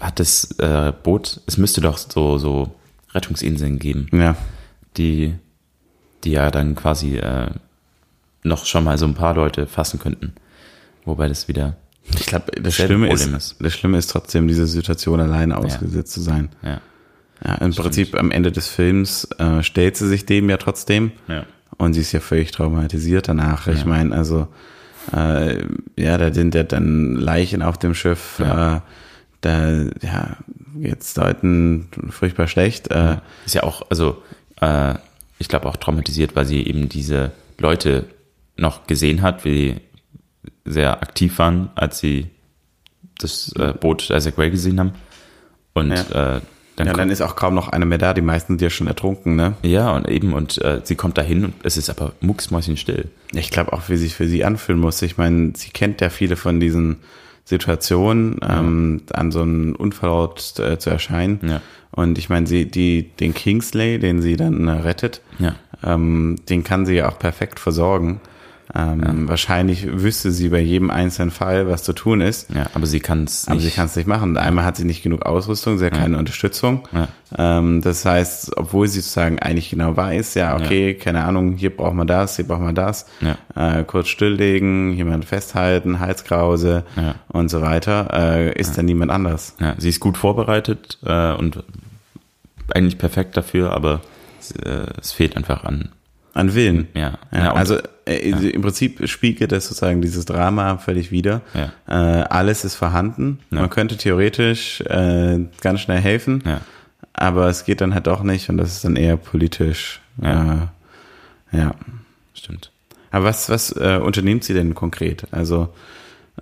hat das äh, Boot, es müsste doch so, so Rettungsinseln geben, Ja, die, die ja dann quasi äh, noch schon mal so ein paar Leute fassen könnten. Wobei das wieder, ich glaube, das Dasselbe Schlimme ist, Problem ist. das Schlimme ist trotzdem, diese Situation alleine ausgesetzt zu sein. ja, Ja, im Prinzip am Ende des Films äh, stellt sie sich dem ja trotzdem. Ja. Und sie ist ja völlig traumatisiert danach. Ich Ja. meine, also, äh, ja, da sind ja dann Leichen auf dem Schiff. Ja. Äh, da, ja, geht's Leuten furchtbar schlecht. Äh, ist ja auch, also äh, ich glaube auch traumatisiert, weil sie eben diese Leute noch gesehen hat, wie sehr aktiv waren, als sie das äh, Boot Isaac Ray gesehen haben. Und Ja. äh, dann, ja, dann ist auch kaum noch einer mehr da. Die meisten sind ja schon ertrunken, ne? ja und eben und äh, sie kommt dahin und es ist aber mucksmäuschenstill. Ich glaube auch, wie sich für sie anfühlen muss. Ich meine, sie kennt ja viele von diesen Situationen, ähm, an so einem Unfallort äh, zu erscheinen. Ja. Und ich meine, sie, die, den Kingsley, den sie dann äh, rettet, Ja. ähm, den kann sie ja auch perfekt versorgen. Ähm, Wahrscheinlich wüsste sie bei jedem einzelnen Fall, was zu tun ist. Ja, aber sie kann es Aber nicht. sie kann es nicht machen. Einmal hat sie nicht genug Ausrüstung, sie hat keine Unterstützung. Ja. Ähm, das heißt, obwohl sie sozusagen eigentlich genau weiß, ja, okay, keine Ahnung, hier braucht man das, hier braucht man das, Ja. äh, kurz stilllegen, jemand festhalten, Halskrause Ja. und so weiter, äh, ist dann niemand anders. ja, sie ist gut vorbereitet äh, und eigentlich perfekt dafür, aber äh, es fehlt einfach an. An Willen. Ja. Ja, Ja, also äh, im Prinzip spiegelt das sozusagen dieses Drama völlig wider. Ja. Äh, alles ist vorhanden. Man könnte theoretisch äh, ganz schnell helfen, Ja. aber es geht dann halt doch nicht und das ist dann eher politisch. Ja. Äh, ja. Stimmt. Aber was, was äh, unternimmt sie denn konkret? Also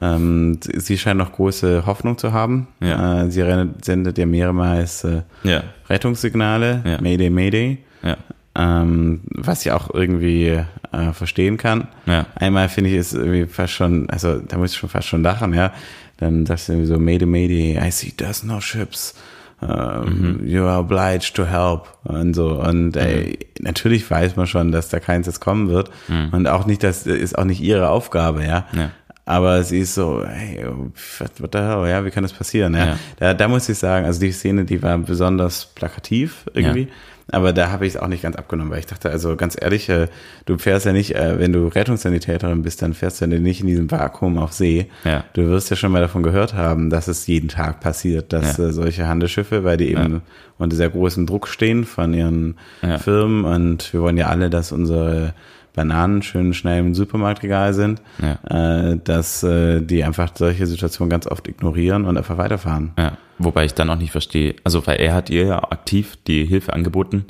ähm, sie scheint noch große Hoffnung zu haben. Ja. Äh, sie sendet ja mehrmals Ja. Rettungssignale, Ja. Mayday, Mayday Ja. Ähm, was ich auch irgendwie äh, verstehen kann. Ja. Einmal finde ich es irgendwie fast schon, also da muss ich schon fast schon lachen, ja. Dann sagst du irgendwie so, Mayday, Mayday, I see there's no ships. Um, You are obliged to help und so und ey, natürlich weiß man schon, dass da keins jetzt kommen wird und auch nicht, das ist auch nicht ihre Aufgabe, ja. Ja. Aber sie ist so, hey, what, the hell, ja, wie kann das passieren? Ja? Ja. Da, da muss ich sagen, also die Szene, die war besonders plakativ irgendwie. Aber da habe ich es auch nicht ganz abgenommen, weil ich dachte, also ganz ehrlich, äh, du fährst ja nicht, äh, wenn du Rettungssanitäterin bist, dann fährst du ja nicht in diesem Vakuum auf See. Ja. Du wirst ja schon mal davon gehört haben, dass es jeden Tag passiert, dass Ja. äh, solche Handelsschiffe, weil die eben unter sehr großem Druck stehen von ihren Ja. Firmen und wir wollen ja alle, dass unsere Bananen schön schnell im Supermarktregal sind, Ja. äh, dass äh, die einfach solche Situationen ganz oft ignorieren und einfach weiterfahren. Ja, wobei ich dann auch nicht verstehe, also weil er hat ihr ja aktiv die Hilfe angeboten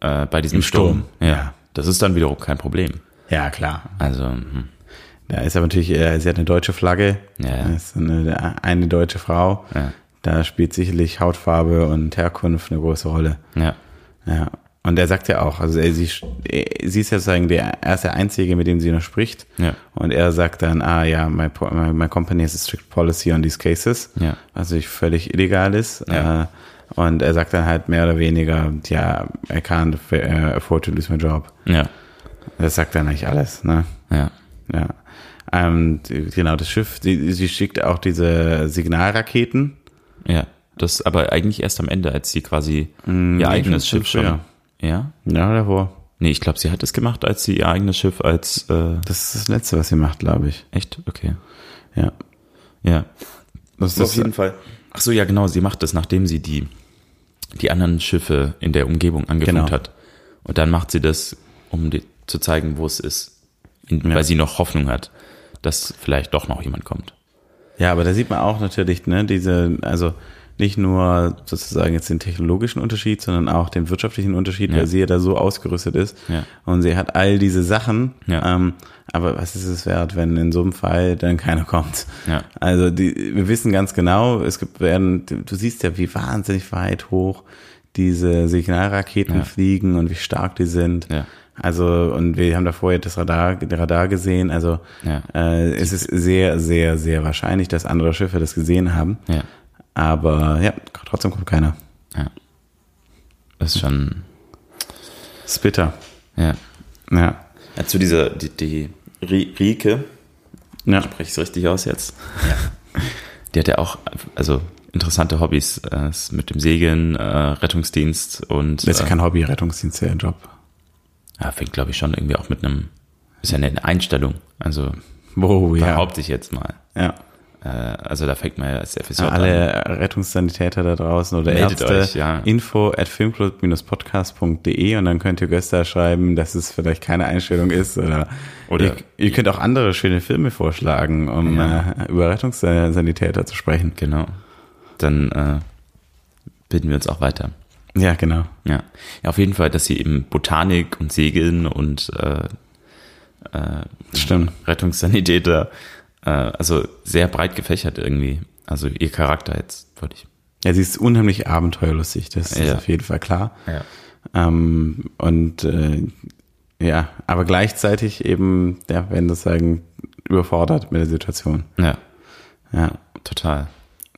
äh, bei diesem Im Sturm. Sturm, Ja. Das ist dann wiederum kein Problem. Ja, klar. Also, hm. Da ist aber natürlich, äh, sie hat eine deutsche Flagge. Ja, ist eine, eine deutsche Frau. Ja. Da spielt sicherlich Hautfarbe und Herkunft eine große Rolle. ja, Ja. Und er sagt ja auch, also er, sie, sie ist ja sozusagen der, er ist der Einzige, mit dem sie noch spricht. Ja. Und er sagt dann, ah ja, my, my, my company has a strict policy on these cases. Ja. Was natürlich völlig illegal ist. Ja. Äh, und er sagt dann halt mehr oder weniger, ja, I can't äh, afford to lose my job. ja, Das sagt dann eigentlich alles, ne? ja, Ja. Ähm, genau, das Schiff, sie, sie schickt auch diese Signalraketen. ja. Das aber eigentlich erst am Ende, als sie quasi ihr eigenes Schiff schon. früher. Ja? Ja, davor. Nee, ich glaube, sie hat es gemacht, als sie ihr eigenes Schiff als äh, Das ist das Letzte, was sie macht, glaube ich. echt, okay. Ja. Ja. Das Auf jeden Fall. Ach so, ja, genau. Sie macht das, nachdem sie die, die anderen Schiffe in der Umgebung angefunkt Genau. hat. Und dann macht sie das, um die, zu zeigen, wo es ist. In, Ja. Weil sie noch Hoffnung hat, dass vielleicht doch noch jemand kommt. Ja, aber da sieht man auch natürlich, ne, diese, also nicht nur sozusagen jetzt den technologischen Unterschied, sondern auch den wirtschaftlichen Unterschied, Ja. weil sie ja da so ausgerüstet ist. Ja. Und sie hat all diese Sachen. Ja. Ähm, aber was ist es wert, wenn in so einem Fall dann keiner kommt? Ja. Also die, wir wissen ganz genau, es gibt werden, du siehst ja, wie wahnsinnig weit hoch diese Signalraketen Ja. fliegen und wie stark die sind. Ja. Also, und wir haben da vorher das Radar, Radar gesehen. Also, Ja. äh, es ist sehr, sehr, sehr wahrscheinlich, dass andere Schiffe das gesehen haben. Ja. Aber ja, trotzdem kommt keiner. Ja. Das ist schon, Das ist bitter. ja. Ja. ja zu dieser, die, die Ri- Rike, Ja. spreche ich es richtig aus jetzt? Ja. Die hat ja auch, also interessante Hobbys, äh, ist mit dem Segeln, äh, Rettungsdienst und Das ist ja äh, kein Hobby, Rettungsdienst, der Job. ja, fängt glaube ich schon irgendwie auch mit einem, ist ja eine Einstellung, also Oh, ja. behaupte ich jetzt mal. Ja. Äh, also da fängt man ja als FSJ Ja, an. alle Rettungssanitäter da draußen oder Meldet Ärzte, euch, ja. info at filmclub-podcast.de und dann könnt ihr Gösta schreiben, dass es vielleicht keine Einstellung ist oder, Oder- ihr, ihr könnt auch andere schöne Filme vorschlagen, um Ja. äh, über Rettungssanitäter zu sprechen. Genau. Dann äh, bilden wir uns auch weiter. Ja, genau. Ja. ja, auf jeden Fall, dass sie eben Botanik und Segeln und äh, Stimmt. Rettungssanitäter, äh, also sehr breit gefächert irgendwie. Also ihr Charakter jetzt, wollte ich. Ja, sie ist unheimlich abenteuerlustig, das ist Ja. auf jeden Fall klar. Ja. Ähm, und äh, ja, aber gleichzeitig eben, ja, wenn das sagen, überfordert mit der Situation. Ja, Ja. total.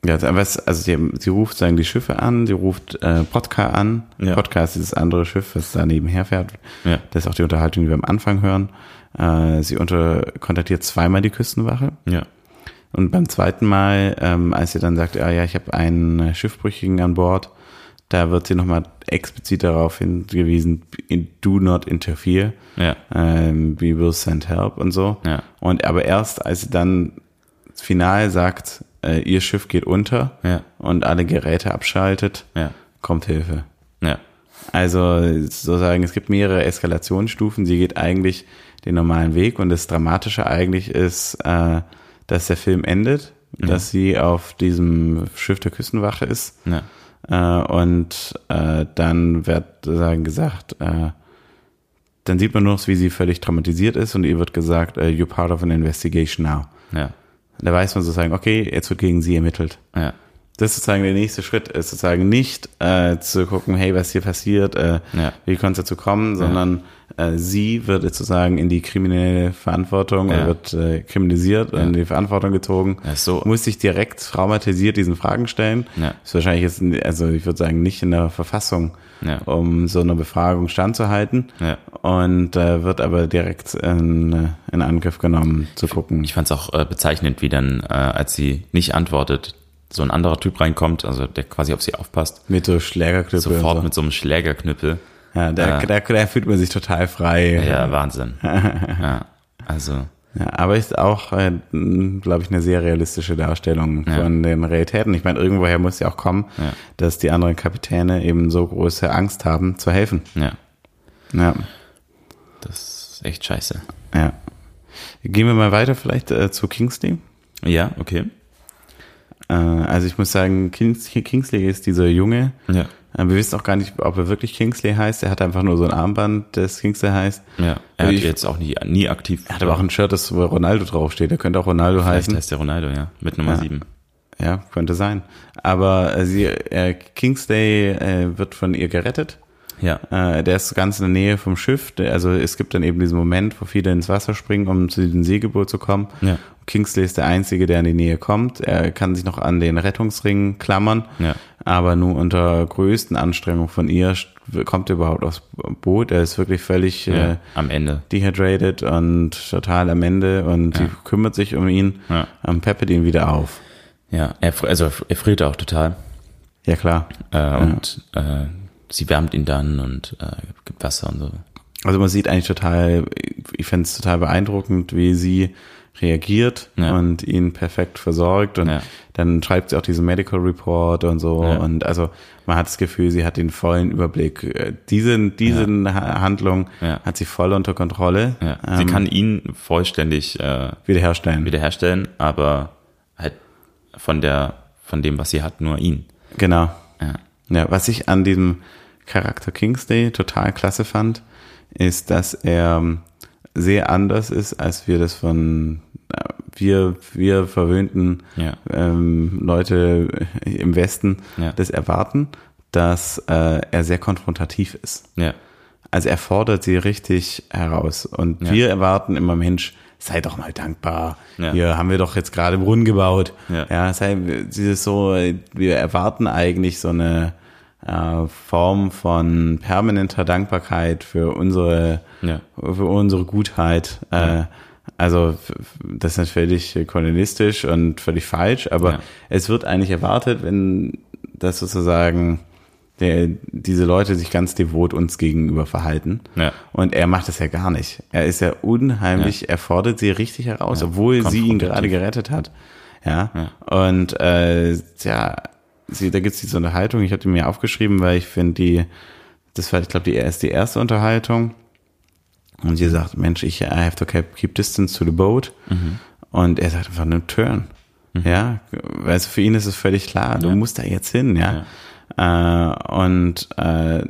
Ja, aber es, also sie, sie ruft sagen die Schiffe an, sie ruft äh, Podcar an. Ja. Podcar ist dieses andere Schiff, was da nebenher fährt. Ja. Das ist auch die Unterhaltung, die wir am Anfang hören. Äh, sie unter, kontaktiert zweimal die Küstenwache. Ja. Und beim zweiten Mal, ähm, als sie dann sagt, ah ja, ich habe einen Schiffbrüchigen an Bord, da wird sie nochmal explizit darauf hingewiesen, in, do not interfere, Ja. ähm, we will send help und so. Ja. Und aber erst, als sie dann final sagt, äh, ihr Schiff geht unter Ja. und alle Geräte abschaltet, Ja. kommt Hilfe. Ja. Also sozusagen, es gibt mehrere Eskalationsstufen. Sie geht eigentlich den normalen Weg und das Dramatische eigentlich ist, äh, dass der Film endet, dass sie auf diesem Schiff der Küstenwache ist Ja. äh, und äh, dann wird sozusagen gesagt, äh, dann sieht man nur noch, wie sie völlig traumatisiert ist und ihr wird gesagt, äh, you're part of an investigation now. Ja. Da weiß man sozusagen, okay, jetzt wird gegen sie ermittelt. Ja. Das ist sozusagen der nächste Schritt, ist sozusagen nicht äh, zu gucken, hey, was hier passiert, äh, Ja. wie konnte es dazu kommen, sondern äh, sie wird sozusagen in die kriminelle Verantwortung Ja. oder wird äh, kriminalisiert und in die Verantwortung gezogen, Ja, so. muss sich direkt traumatisiert diesen Fragen stellen. Ja. Ist wahrscheinlich jetzt, also ich würde sagen, nicht in der Verfassung, Ja. um so einer Befragung standzuhalten Ja. und äh, wird aber direkt in, äh, in Angriff genommen, zu gucken. Ich fand es auch äh, bezeichnend, wie dann, äh, als sie nicht antwortet, so ein anderer Typ reinkommt, also der quasi auf sie aufpasst, Mit so Schlägerknüppel. sofort so. mit so einem Schlägerknüppel. Ja, da, Äh. da, da fühlt man sich total frei. Ja, Wahnsinn. ja, also, Ja, aber ist auch, äh, glaube ich, eine sehr realistische Darstellung Ja. von den Realitäten. Ich meine, irgendwoher muss ja auch kommen, Ja. dass die anderen Kapitäne eben so große Angst haben, zu helfen. ja, Ja, das ist echt scheiße. ja. Gehen wir mal weiter vielleicht äh, zu Kingsley. Ja, okay. Äh, also ich muss sagen, Kings, Kingsley ist dieser Junge. Ja, Äh, wir wissen auch gar nicht, ob er wirklich Kingsley heißt. Er hat einfach nur so ein Armband, das Kingsley heißt. ja. Er hat Ich- jetzt auch nie, nie aktiv. Er hat aber auch ein Shirt, das wo Ronaldo draufsteht. Er könnte auch Ronaldo Vielleicht heißen. heißt der Ronaldo, ja, mit Nummer Ja. 7. Ja, könnte sein. Aber äh, sie, äh, Kingsley äh, wird von ihr gerettet. Ja, Äh, der ist ganz in der Nähe vom Schiff. Also es gibt dann eben diesen Moment, wo viele ins Wasser springen, um zu diesem Segelboot zu kommen. Ja. Kingsley ist der Einzige, der in die Nähe kommt. Er kann sich noch an den Rettungsring klammern, Ja. aber nur unter größten Anstrengungen von ihr kommt er überhaupt aufs Boot. Er ist wirklich völlig ja. äh, am Ende. dehydrated und total am Ende und sie kümmert sich um ihn, Ja. ähm, peppet ihn wieder auf. Ja, er, also er friert auch total. Ja, klar. Äh, Und äh, sie wärmt ihn dann und äh, gibt Wasser und so. Also man sieht eigentlich total, ich fände es total beeindruckend, wie sie reagiert Ja. und ihn perfekt versorgt und Ja. dann schreibt sie auch diesen Medical Report und so Ja. und also man hat das Gefühl, sie hat den vollen Überblick. Äh, Diese, diese Ha- Handlung hat sie voll unter Kontrolle. Sie ähm, kann ihn vollständig äh, wiederherstellen. wiederherstellen, aber halt von der, von dem, was sie hat, nur ihn. Genau. Ja. Was ich an diesem Charakter Kingsley total klasse fand, ist, dass er sehr anders ist, als wir das von äh, wir, wir verwöhnten Ja. ähm, Leute im Westen Ja. das erwarten, dass äh, er sehr konfrontativ ist. Ja. Also er fordert sie richtig heraus. Und Ja. wir erwarten immer, Mensch, sei doch mal dankbar. Ja. Hier haben wir doch jetzt gerade Brunnen gebaut. Ja. ja sei, dieses so, wir erwarten eigentlich so eine äh, Form von permanenter Dankbarkeit für unsere, Ja. für unsere Gutheit. Äh, also f- f- das ist völlig kolonialistisch und völlig falsch, aber Ja. es wird eigentlich erwartet, wenn das sozusagen der, diese Leute sich ganz devot uns gegenüber verhalten. Ja. Und er macht das ja gar nicht. Er ist ja unheimlich, er fordert sie richtig heraus, obwohl sie ihn gerade gerettet hat. Ja. Und äh, ja, sie, da gibt's diese Unterhaltung, ich habe die mir aufgeschrieben, weil ich finde die, das war, ich glaube, die erste, die erste Unterhaltung. Und sie sagt, Mensch, ich I have to keep, distance to the boat. Und er sagt einfach, no turn. Ja, weil für ihn ist es völlig klar, du musst da jetzt hin, ja. Äh, und, äh,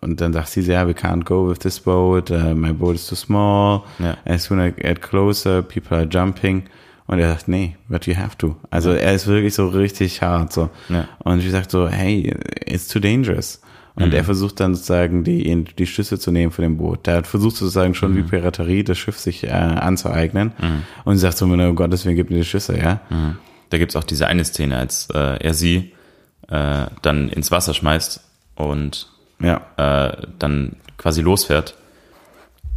und dann sagt sie, ja, we can't go with this boat, uh, my boat is too small, Ja. as soon as I get closer, people are jumping. Und er sagt, nee, but you have to. Also er ist wirklich so richtig hart, so. Ja. Und sie sagt so, hey, it's too dangerous. Und Mhm. er versucht dann sozusagen die, die Schlüsse zu nehmen von dem Boot. Der versucht sozusagen schon Mhm. wie Piraterie das Schiff sich äh, anzueignen. Und sie sagt so, um Gottes Willen, gib mir die Schlüsse, ja. Da gibt's auch diese eine Szene, als äh, er sie äh, dann ins Wasser schmeißt und Ja. äh, dann quasi losfährt.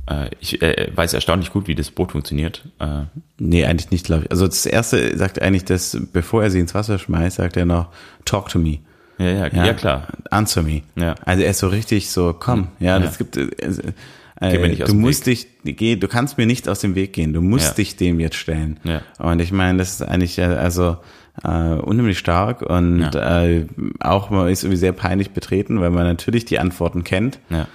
Äh, ich äh, weiß erstaunlich gut, wie das Boot funktioniert. Äh, Nee, eigentlich nicht, glaube ich. Also das erste sagt eigentlich, dass bevor er sie ins Wasser schmeißt, sagt er noch, talk to me. ja, ja, ja, klar. Answer me. Ja. Also er ist so richtig so, komm, ja, das gibt, äh, äh, du musst dich, geh, du kannst mir nicht aus dem Weg gehen, du musst Ja. dich dem jetzt stellen. Ja. Und ich meine, das ist eigentlich, äh, also, äh, unheimlich stark und äh, auch man ist irgendwie sehr peinlich betreten, weil man natürlich die Antworten kennt. Ja.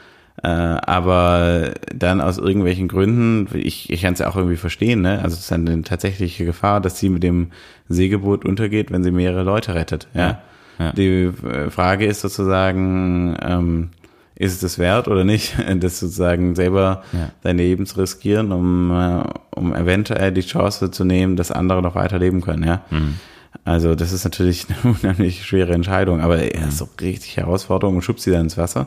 Äh, aber dann aus irgendwelchen Gründen, ich, ich kann es ja auch irgendwie verstehen, ne? Also es ist eine tatsächliche Gefahr, dass sie mit dem Segelboot untergeht, wenn sie mehrere Leute rettet. Ja. Ja. Die äh, Frage ist sozusagen, ähm, ist es das wert oder nicht, das sozusagen selber Ja. dein Leben zu riskieren, um, äh, um eventuell die Chance zu nehmen, dass andere noch weiter leben können, ja. Mhm. Also das ist natürlich eine unheimlich schwere Entscheidung, aber er Mhm. ist so richtig Herausforderung und schubst sie dann ins Wasser.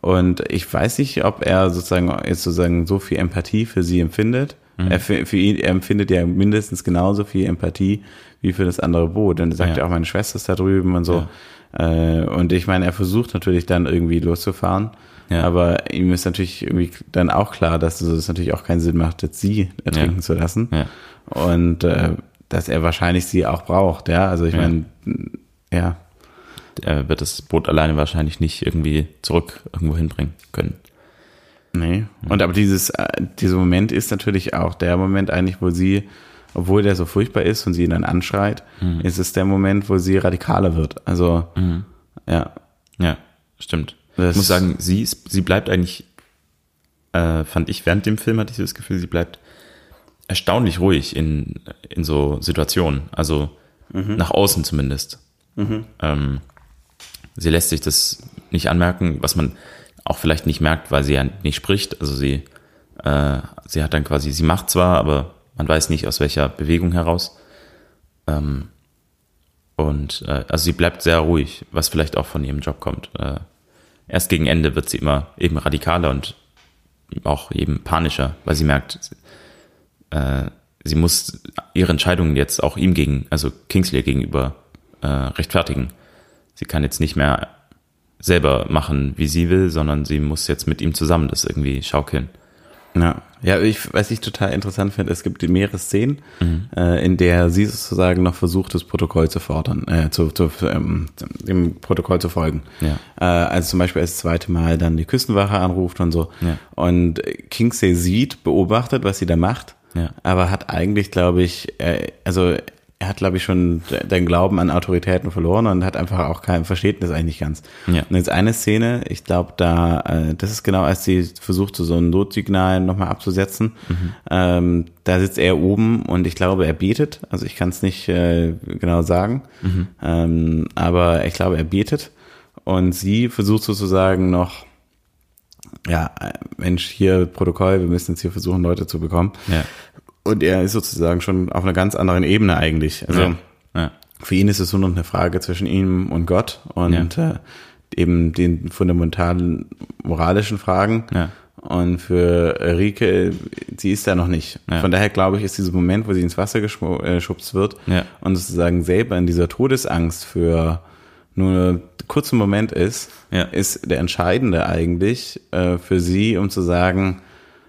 Und ich weiß nicht, ob er sozusagen jetzt sozusagen so viel Empathie für sie empfindet. Mhm. Er, für, für ihn, er empfindet ja mindestens genauso viel Empathie wie für das andere Boot. Und er sagt Ja. ja auch, meine Schwester ist da drüben und so. Äh, und ich meine, er versucht natürlich dann irgendwie loszufahren. Ja. Aber ihm ist natürlich irgendwie dann auch klar, dass es natürlich auch keinen Sinn macht, jetzt sie ertrinken Ja. zu lassen. Ja. Und äh, dass er wahrscheinlich sie auch braucht, ja. Also ich Ja. meine, ja, Er wird das Boot alleine wahrscheinlich nicht irgendwie zurück irgendwo hinbringen können. nee. Und aber dieses, äh, dieser Moment ist natürlich auch der Moment eigentlich, wo sie, obwohl der so furchtbar ist und sie ihn dann anschreit, ist es der Moment, wo sie radikaler wird. Also, ja. Ja, stimmt. Das- ich muss sagen, sie, ist, sie bleibt eigentlich, äh, fand ich, während dem Film hatte ich das Gefühl, sie bleibt erstaunlich ruhig in, in so Situationen. Also nach außen zumindest. Ähm, sie lässt sich das nicht anmerken, was man auch vielleicht nicht merkt, weil sie ja nicht spricht. Also sie, äh, sie hat dann quasi, sie macht zwar, aber man weiß nicht aus welcher Bewegung heraus. Ähm, und äh, also sie bleibt sehr ruhig, was vielleicht auch von ihrem Job kommt. Äh, erst gegen Ende wird sie immer eben radikaler und auch eben panischer, weil sie merkt, äh, sie muss ihre Entscheidungen jetzt auch ihm gegen, also Kingsley gegenüber äh, rechtfertigen. Sie kann jetzt nicht mehr selber machen, wie sie will, sondern sie muss jetzt mit ihm zusammen das irgendwie schaukeln. Ja, ja ich, was ich total interessant finde, es gibt mehrere Szenen, Mhm. äh, in der sie sozusagen noch versucht, das Protokoll zu fordern, äh, zu, zu ähm, dem Protokoll zu folgen. Ja. Äh, also zum Beispiel das zweite Mal dann die Küstenwache anruft und so. Ja. Und Kingsley sieht, beobachtet, was sie da macht, Ja. aber hat eigentlich, glaube ich, äh, also er hat, glaube ich, schon den Glauben an Autoritäten verloren und hat einfach auch kein Verständnis eigentlich ganz. Ja. Und jetzt eine Szene, ich glaube, da, äh, das ist genau, als sie versucht, so ein Notsignal nochmal abzusetzen. Ähm, da sitzt er oben und ich glaube, er betet. Also ich kann es nicht äh, genau sagen. Ähm, aber ich glaube, er betet. Und sie versucht sozusagen noch, ja, äh, Mensch, hier Protokoll, wir müssen jetzt hier versuchen, Leute zu bekommen. Ja. Und er ist sozusagen schon auf einer ganz anderen Ebene eigentlich. Also Ja. Ja. für ihn ist es nur noch eine Frage zwischen ihm und Gott und äh, eben den fundamentalen moralischen Fragen. Und für Rike, sie ist da noch nicht. Ja. Von daher glaube ich, ist dieser Moment, wo sie ins Wasser äh, geschubst wird Ja. und sozusagen selber in dieser Todesangst für nur einen kurzen Moment ist, Ja. ist der entscheidende eigentlich äh, für sie, um zu sagen,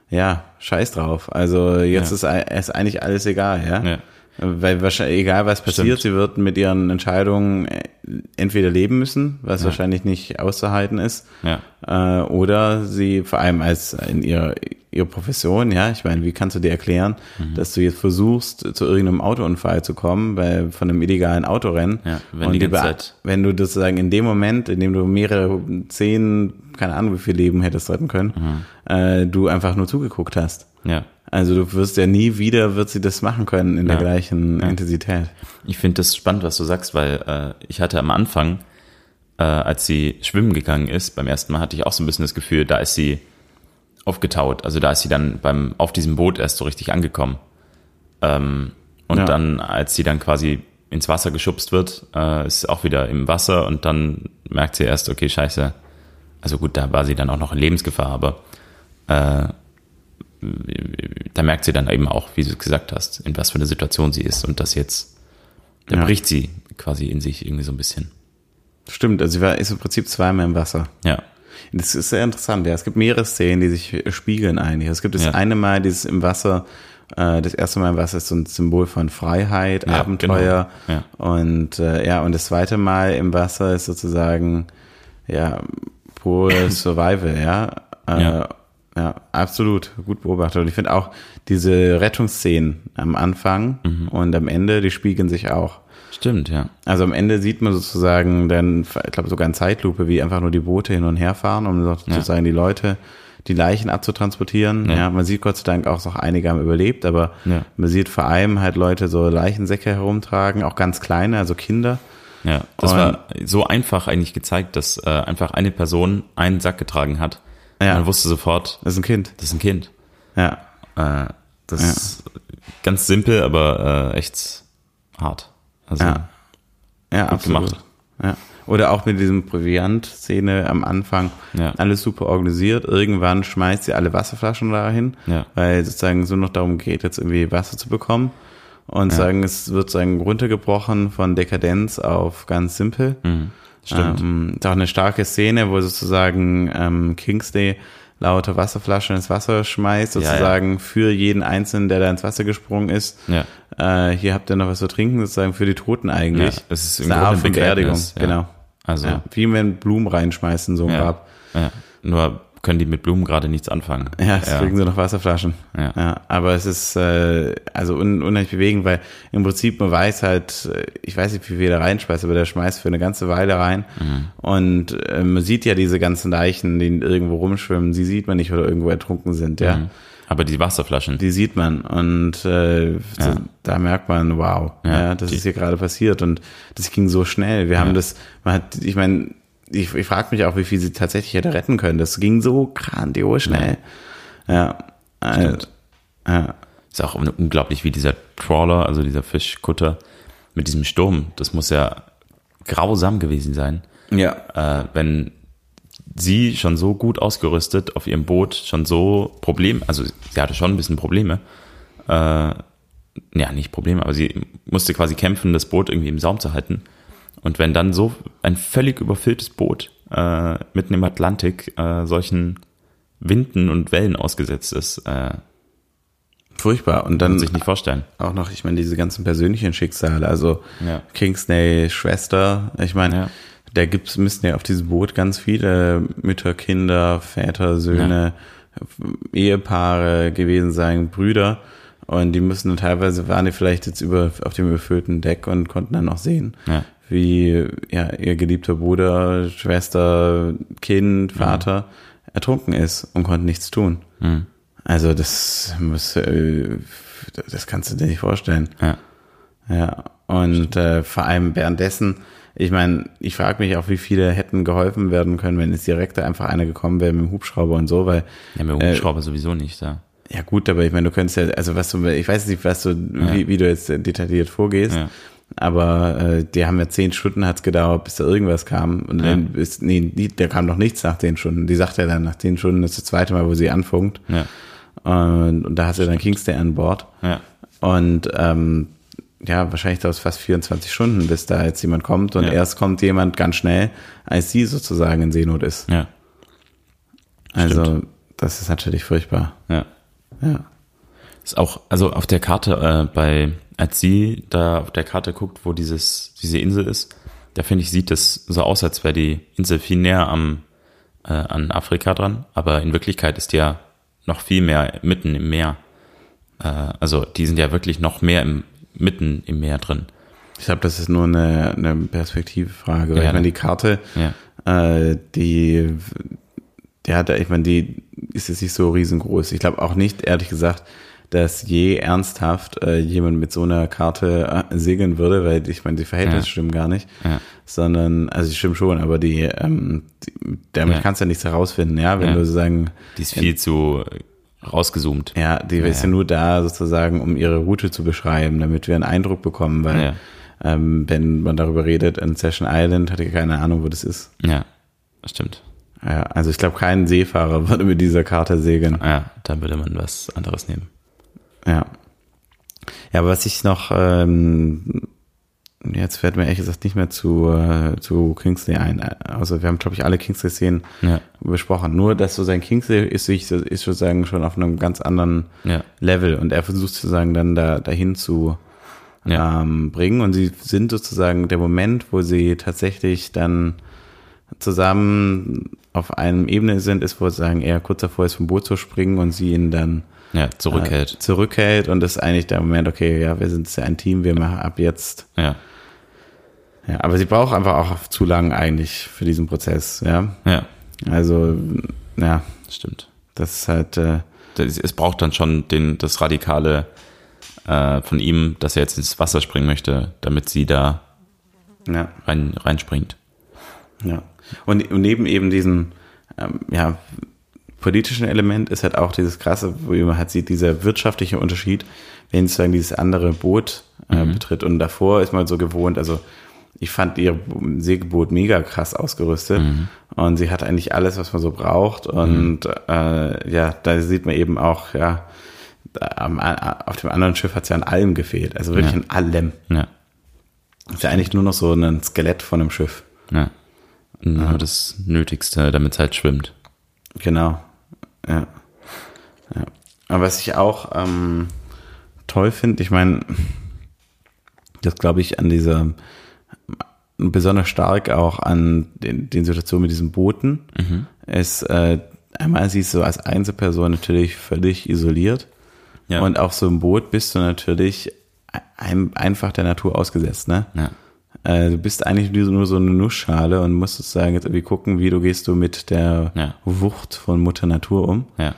ja, scheiß drauf. Also jetzt Ja. ist, ist eigentlich alles egal, ja. Ja. Weil wahrscheinlich, egal was passiert, Stimmt. sie wird mit ihren Entscheidungen äh, entweder leben müssen, was wahrscheinlich nicht auszuhalten ist, Ja. äh, oder sie vor allem als in ihrer, ihrer Profession, ja, ich meine, wie kannst du dir erklären, Mhm. dass du jetzt versuchst, zu irgendeinem Autounfall zu kommen, bei, von einem illegalen Autorennen, Ja, wenn und die Zeit- wenn du das sagen, in dem Moment, in dem du mehrere, zehn, keine Ahnung, wie viel Leben hättest retten können, Mhm. äh, du einfach nur zugeguckt hast. Ja. Also du wirst ja nie wieder, wird sie das machen können in der Ja. gleichen Ja. Intensität. Ich finde das spannend, was du sagst, weil äh, ich hatte am Anfang, äh, als sie schwimmen gegangen ist, beim ersten Mal hatte ich auch so ein bisschen das Gefühl, da ist sie aufgetaut. Also da ist sie dann beim auf diesem Boot erst so richtig angekommen. Ähm, und Ja. dann, als sie dann quasi ins Wasser geschubst wird, äh, ist sie auch wieder im Wasser und dann merkt sie erst, okay, scheiße. Also gut, da war sie dann auch noch in Lebensgefahr, aber äh, da merkt sie dann eben auch, wie du es gesagt hast, in was für eine Situation sie ist und das jetzt, da Ja. bricht sie quasi in sich irgendwie so ein bisschen. Stimmt, also sie war, ist im Prinzip zweimal im Wasser. Ja, Das ist sehr interessant, ja. Es gibt mehrere Szenen, die sich spiegeln eigentlich. Es gibt das Ja. eine Mal, dieses im Wasser, äh, das erste Mal im Wasser ist so ein Symbol von Freiheit, Ja, Abenteuer. genau. Ja. Und äh, ja, und das zweite Mal im Wasser ist sozusagen ja pure Survival, ja. Äh, Ja. Ja, absolut. Gut beobachtet. Und ich finde auch diese Rettungsszenen am Anfang Mhm. und am Ende, die spiegeln sich auch. stimmt, ja. Also am Ende sieht man sozusagen dann, ich glaube sogar in Zeitlupe, wie einfach nur die Boote hin und her fahren, um sozusagen die Leute, die Leichen abzutransportieren. Ja. Ja. man sieht Gott sei Dank auch noch einige haben überlebt, aber Ja. man sieht vor allem halt Leute so Leichensäcke herumtragen, auch ganz kleine, also Kinder. Ja, das Und- war so einfach eigentlich gezeigt, dass äh, einfach eine Person einen Sack getragen hat. Ja. Man wusste sofort, Das ist ein Kind. das ist ein Kind. Ja. Äh, das ist ganz simpel, aber äh, echt hart. Also, Ja. Ja, Gut absolut. gemacht. Ja. Oder auch mit diesem Proviant-Szene am Anfang. Ja. Alles super organisiert. Irgendwann schmeißt sie alle Wasserflaschen dahin, Ja. weil sozusagen so noch darum geht, jetzt irgendwie Wasser zu bekommen. Und sagen, es wird sagen runtergebrochen von Dekadenz auf ganz simpel. Mhm. Stimmt. Ähm, ist auch eine starke Szene, wo sozusagen ähm, Kingsley lauter Wasserflaschen ins Wasser schmeißt, sozusagen für jeden Einzelnen, der da ins Wasser gesprungen ist. Ja. Äh, hier habt ihr noch was zu trinken, sozusagen für die Toten eigentlich. Ja, es ist im eine Art von Beerdigung, ja. genau. Also, Ja, wie wenn Blumen reinschmeißen, so ein ja, Grab. ja. Nur können die mit Blumen gerade nichts anfangen. Ja, jetzt kriegen sie noch Wasserflaschen. Ja. aber es ist äh, also un unheimlich bewegend, weil im Prinzip man weiß halt, äh, ich weiß nicht, wie viel er reinschmeißt, aber der schmeißt für eine ganze Weile rein. Mhm. Und äh, man sieht ja diese ganzen Leichen, die irgendwo rumschwimmen, die sieht man nicht oder irgendwo ertrunken sind, ja. Mhm. Aber die Wasserflaschen, Die sieht man und äh, so, da merkt man, wow, ja, Ja, das die- ist hier gerade passiert und das ging so schnell. Wir haben das, man hat, ich meine, ich, ich frage mich auch, wie viel sie tatsächlich hätte retten können. Das ging so grandios schnell. Ja, ja. Stimmt. ja. ist auch unglaublich, wie dieser Trawler, also dieser Fischkutter mit diesem Sturm, das muss ja grausam gewesen sein. ja. äh, wenn sie schon so gut ausgerüstet auf ihrem Boot schon so Problem, also sie hatte schon ein bisschen Probleme, äh, ja nicht Probleme, aber sie musste quasi kämpfen, das Boot irgendwie im Saum zu halten. Und wenn dann so ein völlig überfülltes Boot äh, mitten im Atlantik äh, solchen Winden und Wellen ausgesetzt ist, äh, Furchtbar. Und kann dann sich nicht vorstellen. auch noch, ich meine, diese ganzen persönlichen Schicksale, also Ja. Kingsley, Schwester, ich meine, Ja. da gibt's, müssten ja auf diesem Boot ganz viele Mütter, Kinder, Väter, Söhne, Ehepaare gewesen sein, Brüder. Und die müssen dann teilweise, waren die vielleicht jetzt über, auf dem überfüllten Deck und konnten dann noch sehen, Ja. Wie ja, ihr geliebter Bruder, Schwester, Kind, Vater ertrunken ist und konnten nichts tun. Mhm. Also das muss, äh, das kannst du dir nicht vorstellen. Ja. Ja, und äh, vor allem währenddessen, ich meine, ich frage mich auch, wie viele hätten geholfen werden können, wenn es direkt da einfach einer gekommen wäre mit dem Hubschrauber und so, weil, Ja, mit dem Hubschrauber sowieso nicht, ja. ja gut, aber ich meine, du könntest ja, also was du, ich weiß nicht, was du, wie, wie du jetzt detailliert vorgehst, Ja. Aber äh, die haben ja zehn Stunden hat's gedauert, bis da irgendwas kam und dann ist, nee, die, da kam noch nichts nach zehn Stunden. Die sagt ja dann, nach zehn Stunden ist das zweite Mal, wo sie anfunkt Ja. und, und da hast du dann Kingsley an Bord. Ja. Und ähm, ja, wahrscheinlich dauert es fast 24 Stunden, bis da jetzt jemand kommt. Und Ja. erst kommt jemand ganz schnell, als sie sozusagen in Seenot ist. Ja. Also, das ist natürlich furchtbar. Ja. Ja. Ist auch, also auf der Karte, äh, bei, als sie da auf der Karte guckt, wo dieses, diese Insel ist, da finde ich, sieht das so aus, als wäre die Insel viel näher am, äh, an Afrika dran, aber in Wirklichkeit ist die ja noch viel mehr mitten im Meer. Äh, also die sind ja wirklich noch mehr im, mitten im Meer drin. Ich glaube, das ist nur eine, eine Perspektivfrage. Ja, ich meine, ne? die Karte, Ja. äh, die, die hat, ich meine, die ist jetzt nicht so riesengroß. Ich glaube auch nicht, ehrlich gesagt, dass je ernsthaft äh, jemand mit so einer Karte äh, segeln würde, weil ich meine, die Verhältnisse Ja. stimmen gar nicht, Ja. sondern, also die stimmen schon, aber die, ähm, die damit Ja. kannst du ja nichts herausfinden, ja, wenn du sagen, Die ist viel zu rausgezoomt. ja, die ist ja nur da sozusagen, um ihre Route zu beschreiben, damit wir einen Eindruck bekommen, weil ähm, wenn man darüber redet, in Session Island, hatte ich keine Ahnung, wo das ist. Ja, das stimmt. Ja, also ich glaube, kein Seefahrer würde mit dieser Karte segeln. Ja, dann würde man was anderes nehmen. Ja. Ja, aber was ich noch, ähm, jetzt fällt mir ehrlich gesagt nicht mehr zu, äh, zu Kingsley ein. Also wir haben, glaube ich, alle Kingsley-Szenen Ja. besprochen. Nur, dass so sein Kingsley ist, sich- ist sozusagen schon auf einem ganz anderen Ja. Level und er versucht sozusagen dann da dahin zu Ja. ähm, bringen und sie sind sozusagen der Moment, wo sie tatsächlich dann zusammen auf einem Ebene sind, ist, wo sozusagen er kurz davor ist, vom Boot zu springen und sie ihn dann Ja, zurückhält. äh, zurückhält und das ist eigentlich der Moment, okay, ja, wir sind ja ein Team, wir machen ab jetzt. Ja. Ja, aber sie braucht einfach auch zu lang eigentlich für diesen Prozess, ja. Ja, Also, ja, stimmt. das ist halt, äh, Das- Es braucht dann schon den, das Radikale äh, von ihm, dass er jetzt ins Wasser springen möchte, damit sie da ja. rein, reinspringt. Ja. Und, und neben eben diesem ähm, ja, politischen Element ist halt auch dieses krasse, wo man halt sieht, dieser wirtschaftliche Unterschied, wenn sozusagen dieses andere Boot äh, betritt. Und davor ist man so gewohnt, also ich fand ihr Segelboot mega krass ausgerüstet und sie hat eigentlich alles, was man so braucht. Und äh, ja, da sieht man eben auch, ja, am, auf dem anderen Schiff hat es ja an allem gefehlt. Also wirklich Ja. an allem. Ja, Ist ja eigentlich nur noch so ein Skelett von einem Schiff. ja. Nur das Nötigste, damit es halt schwimmt. Genau. Ja. ja. Aber was ich auch ähm, toll finde, ich meine, das glaube ich an dieser besonders stark auch an den, den Situationen mit diesen Booten Mhm. ist, äh, einmal siehst du als Einzelperson natürlich völlig isoliert Ja. und auf so einem Boot bist du natürlich ein, einfach der Natur ausgesetzt, ne? Ja. Äh, du bist eigentlich nur so- eine Nussschale und musst sozusagen jetzt irgendwie gucken, wie du gehst du mit der Ja. Wucht von Mutter Natur um. Ja.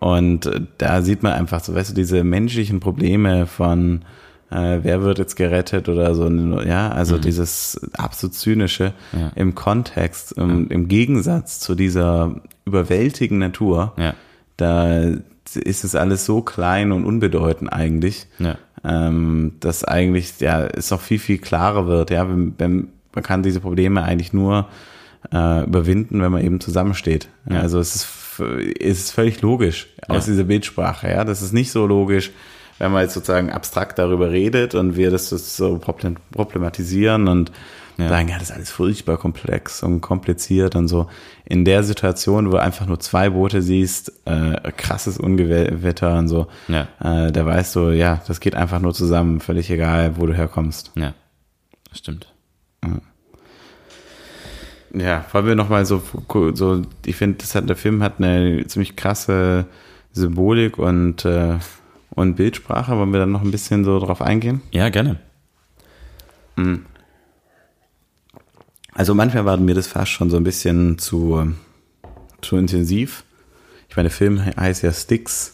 Und äh, da sieht man einfach so, weißt du, diese menschlichen Probleme von äh, wer wird jetzt gerettet oder so, ja, also dieses absolut zynische Mhm. Ja. im Kontext, im, im Gegensatz zu dieser überwältigenden Natur, da ist es alles so klein und unbedeutend eigentlich, Ja. Ähm, dass eigentlich ja es noch viel viel klarer wird. Ja, wenn, wenn, man kann diese Probleme eigentlich nur äh, überwinden, wenn man eben zusammensteht. Ja. Also es ist, es ist völlig logisch aus Ja. dieser Bildsprache. Ja, das ist nicht so logisch, wenn man jetzt sozusagen abstrakt darüber redet und wir das so problem- problematisieren und Ja. sagen, ja, das ist alles furchtbar komplex und kompliziert und so. In der Situation, wo du einfach nur zwei Boote siehst, äh, krasses Ungewitter und so, Ja. äh, da weißt du, ja, das geht einfach nur zusammen, völlig egal, wo du herkommst. Ja. Das stimmt. Ja, wollen wir nochmal so, so, ich finde, das hat, der Film hat eine ziemlich krasse Symbolik und, äh, und Bildsprache. Wollen wir dann noch ein bisschen so drauf eingehen? Ja, gerne. Also manchmal war mir das fast schon so ein bisschen zu, zu intensiv. Ich meine, der Film he- heißt ja Styx.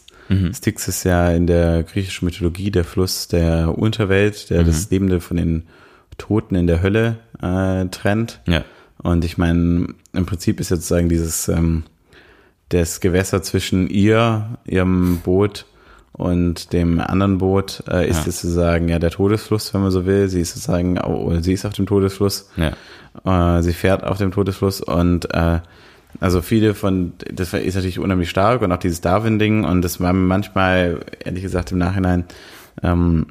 Styx ist ja in der griechischen Mythologie der Fluss der Unterwelt, der das Lebende von den Toten in der Hölle äh, trennt. Ja. Und ich meine, im Prinzip ist jetzt sozusagen dieses ähm, das Gewässer zwischen ihr, ihrem Boot und dem anderen Boot äh, ist Ja. jetzt sozusagen ja der Todesfluss, wenn man so will. Sie ist sozusagen, oh, sie ist auf dem Todesfluss. Ja. Äh, sie fährt auf dem Todesfluss und äh, also viele von, das ist natürlich unheimlich stark und auch dieses Darwin-Ding und das war mir manchmal, ehrlich gesagt, im Nachhinein ähm,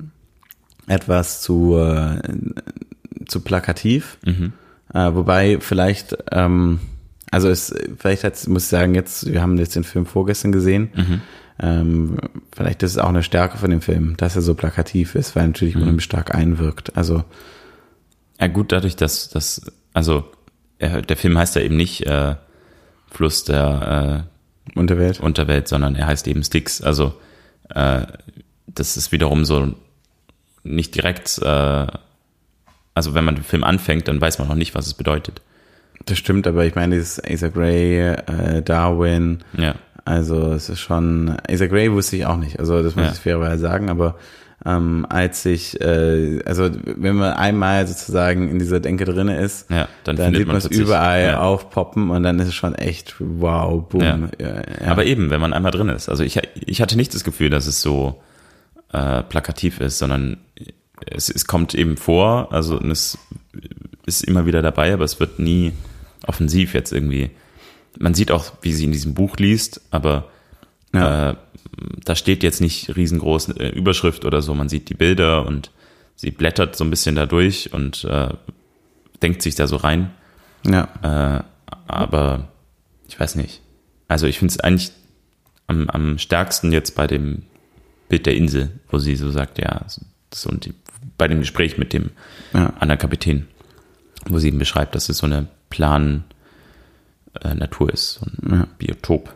etwas zu, äh, zu plakativ. Äh, wobei vielleicht, ähm, also es, vielleicht hat, muss ich sagen, jetzt, wir haben jetzt den Film vorgestern gesehen. Ähm, vielleicht ist es auch eine Stärke von dem Film, dass er so plakativ ist, weil natürlich unheimlich stark einwirkt. Also, Ja, gut, dadurch, dass, dass also er, der Film heißt ja eben nicht äh, Fluss der Unterwelt. äh, Unterwelt, sondern er heißt eben Styx. Also äh, das ist wiederum so nicht direkt, äh, also wenn man den Film anfängt, dann weiß man noch nicht, was es bedeutet. Das stimmt, aber ich meine, dieses Asa Gray, äh, Darwin, Ja, also es ist schon, Asa Gray wusste ich auch nicht, also das muss Ja. ich fairerweise sagen, aber ähm, als ich, äh, also wenn man einmal sozusagen in dieser Denke drinne ist, ja, dann, dann, findet sieht man es überall ja. aufpoppen und dann ist es schon echt wow, boom. Ja. Aber eben, wenn man einmal drin ist. Also ich, ich hatte nicht das Gefühl, dass es so äh, plakativ ist, sondern es, es kommt eben vor, also und es ist immer wieder dabei, aber es wird nie offensiv jetzt irgendwie. Man sieht auch, wie sie in diesem Buch liest, aber Ja. äh, da steht jetzt nicht riesengroß äh, Überschrift oder so. Man sieht die Bilder und sie blättert so ein bisschen da durch und äh, denkt sich da so rein. ja. Äh, aber ich weiß nicht. Also ich finde es eigentlich am, am stärksten jetzt bei dem Bild der Insel, wo sie so sagt, ja, so und die, bei dem Gespräch mit dem Ja. anderen Kapitän, wo sie eben beschreibt, dass es so eine Plan äh, Natur ist, so ein Ja. Biotop.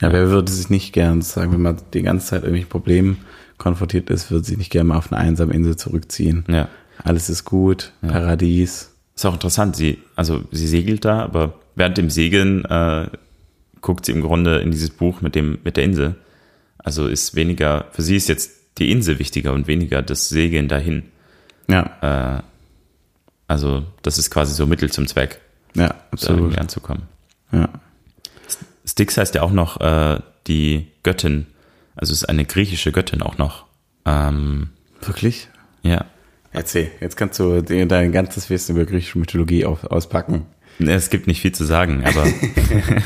Ja, wer würde sich nicht gern sagen, wenn man die ganze Zeit irgendwelchen Problemen konfrontiert ist, würde sich nicht gerne mal auf eine einsame Insel zurückziehen. Ja. Alles ist gut, Paradies. Ist auch interessant, sie, also sie segelt da, aber während dem Segeln äh, guckt sie im Grunde in dieses Buch mit dem, mit der Insel. Also ist weniger, für sie ist jetzt die Insel wichtiger und weniger das Segeln dahin. Ja, Also das ist quasi so Mittel zum Zweck, ja, da absolut. irgendwie anzukommen. Ja. Styx heißt ja auch noch äh, die Göttin, also ist eine griechische Göttin auch noch. Ähm, Wirklich? ja. Erzähl, jetzt kannst du dein ganzes Wissen über griechische Mythologie auspacken. Ne, Es gibt nicht viel zu sagen, aber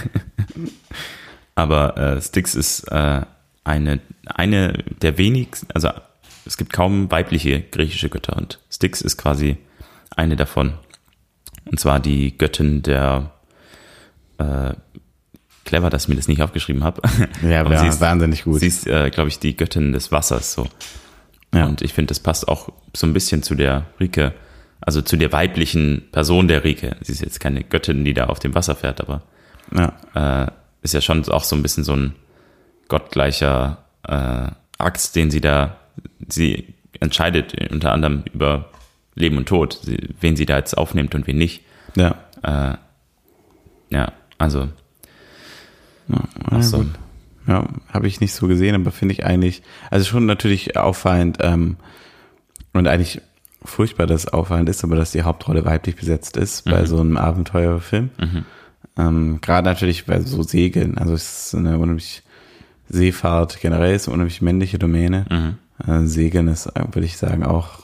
aber äh, Styx ist äh, eine eine der wenigsten, also es gibt kaum weibliche griechische Götter und Styx ist quasi eine davon. Und zwar die Göttin der äh, clever, dass ich mir das nicht aufgeschrieben habe. Ja, Aber sie ist, wahnsinnig gut. Sie ist, äh, glaube ich, die Göttin des Wassers so. Ja. Und ich finde, das passt auch so ein bisschen zu der Rike, also zu der weiblichen Person der Rike. Sie ist jetzt keine Göttin, die da auf dem Wasser fährt, aber Ja, äh, ist ja schon auch so ein bisschen so ein gottgleicher äh, Akt, den sie da, sie entscheidet unter anderem über Leben und Tod, wen sie da jetzt aufnimmt und wen nicht. ja. Äh, ja, also Ja, Ach so. Ja, habe ich nicht so gesehen, aber finde ich eigentlich, also schon natürlich auffallend ähm, und eigentlich furchtbar, dass es auffallend ist, aber dass die Hauptrolle weiblich besetzt ist bei so einem Abenteuerfilm. Ähm, Gerade natürlich bei so Segeln, also es ist eine unheimlich Seefahrt generell ist eine unheimlich männliche Domäne. Äh, Segeln ist, würde ich sagen, auch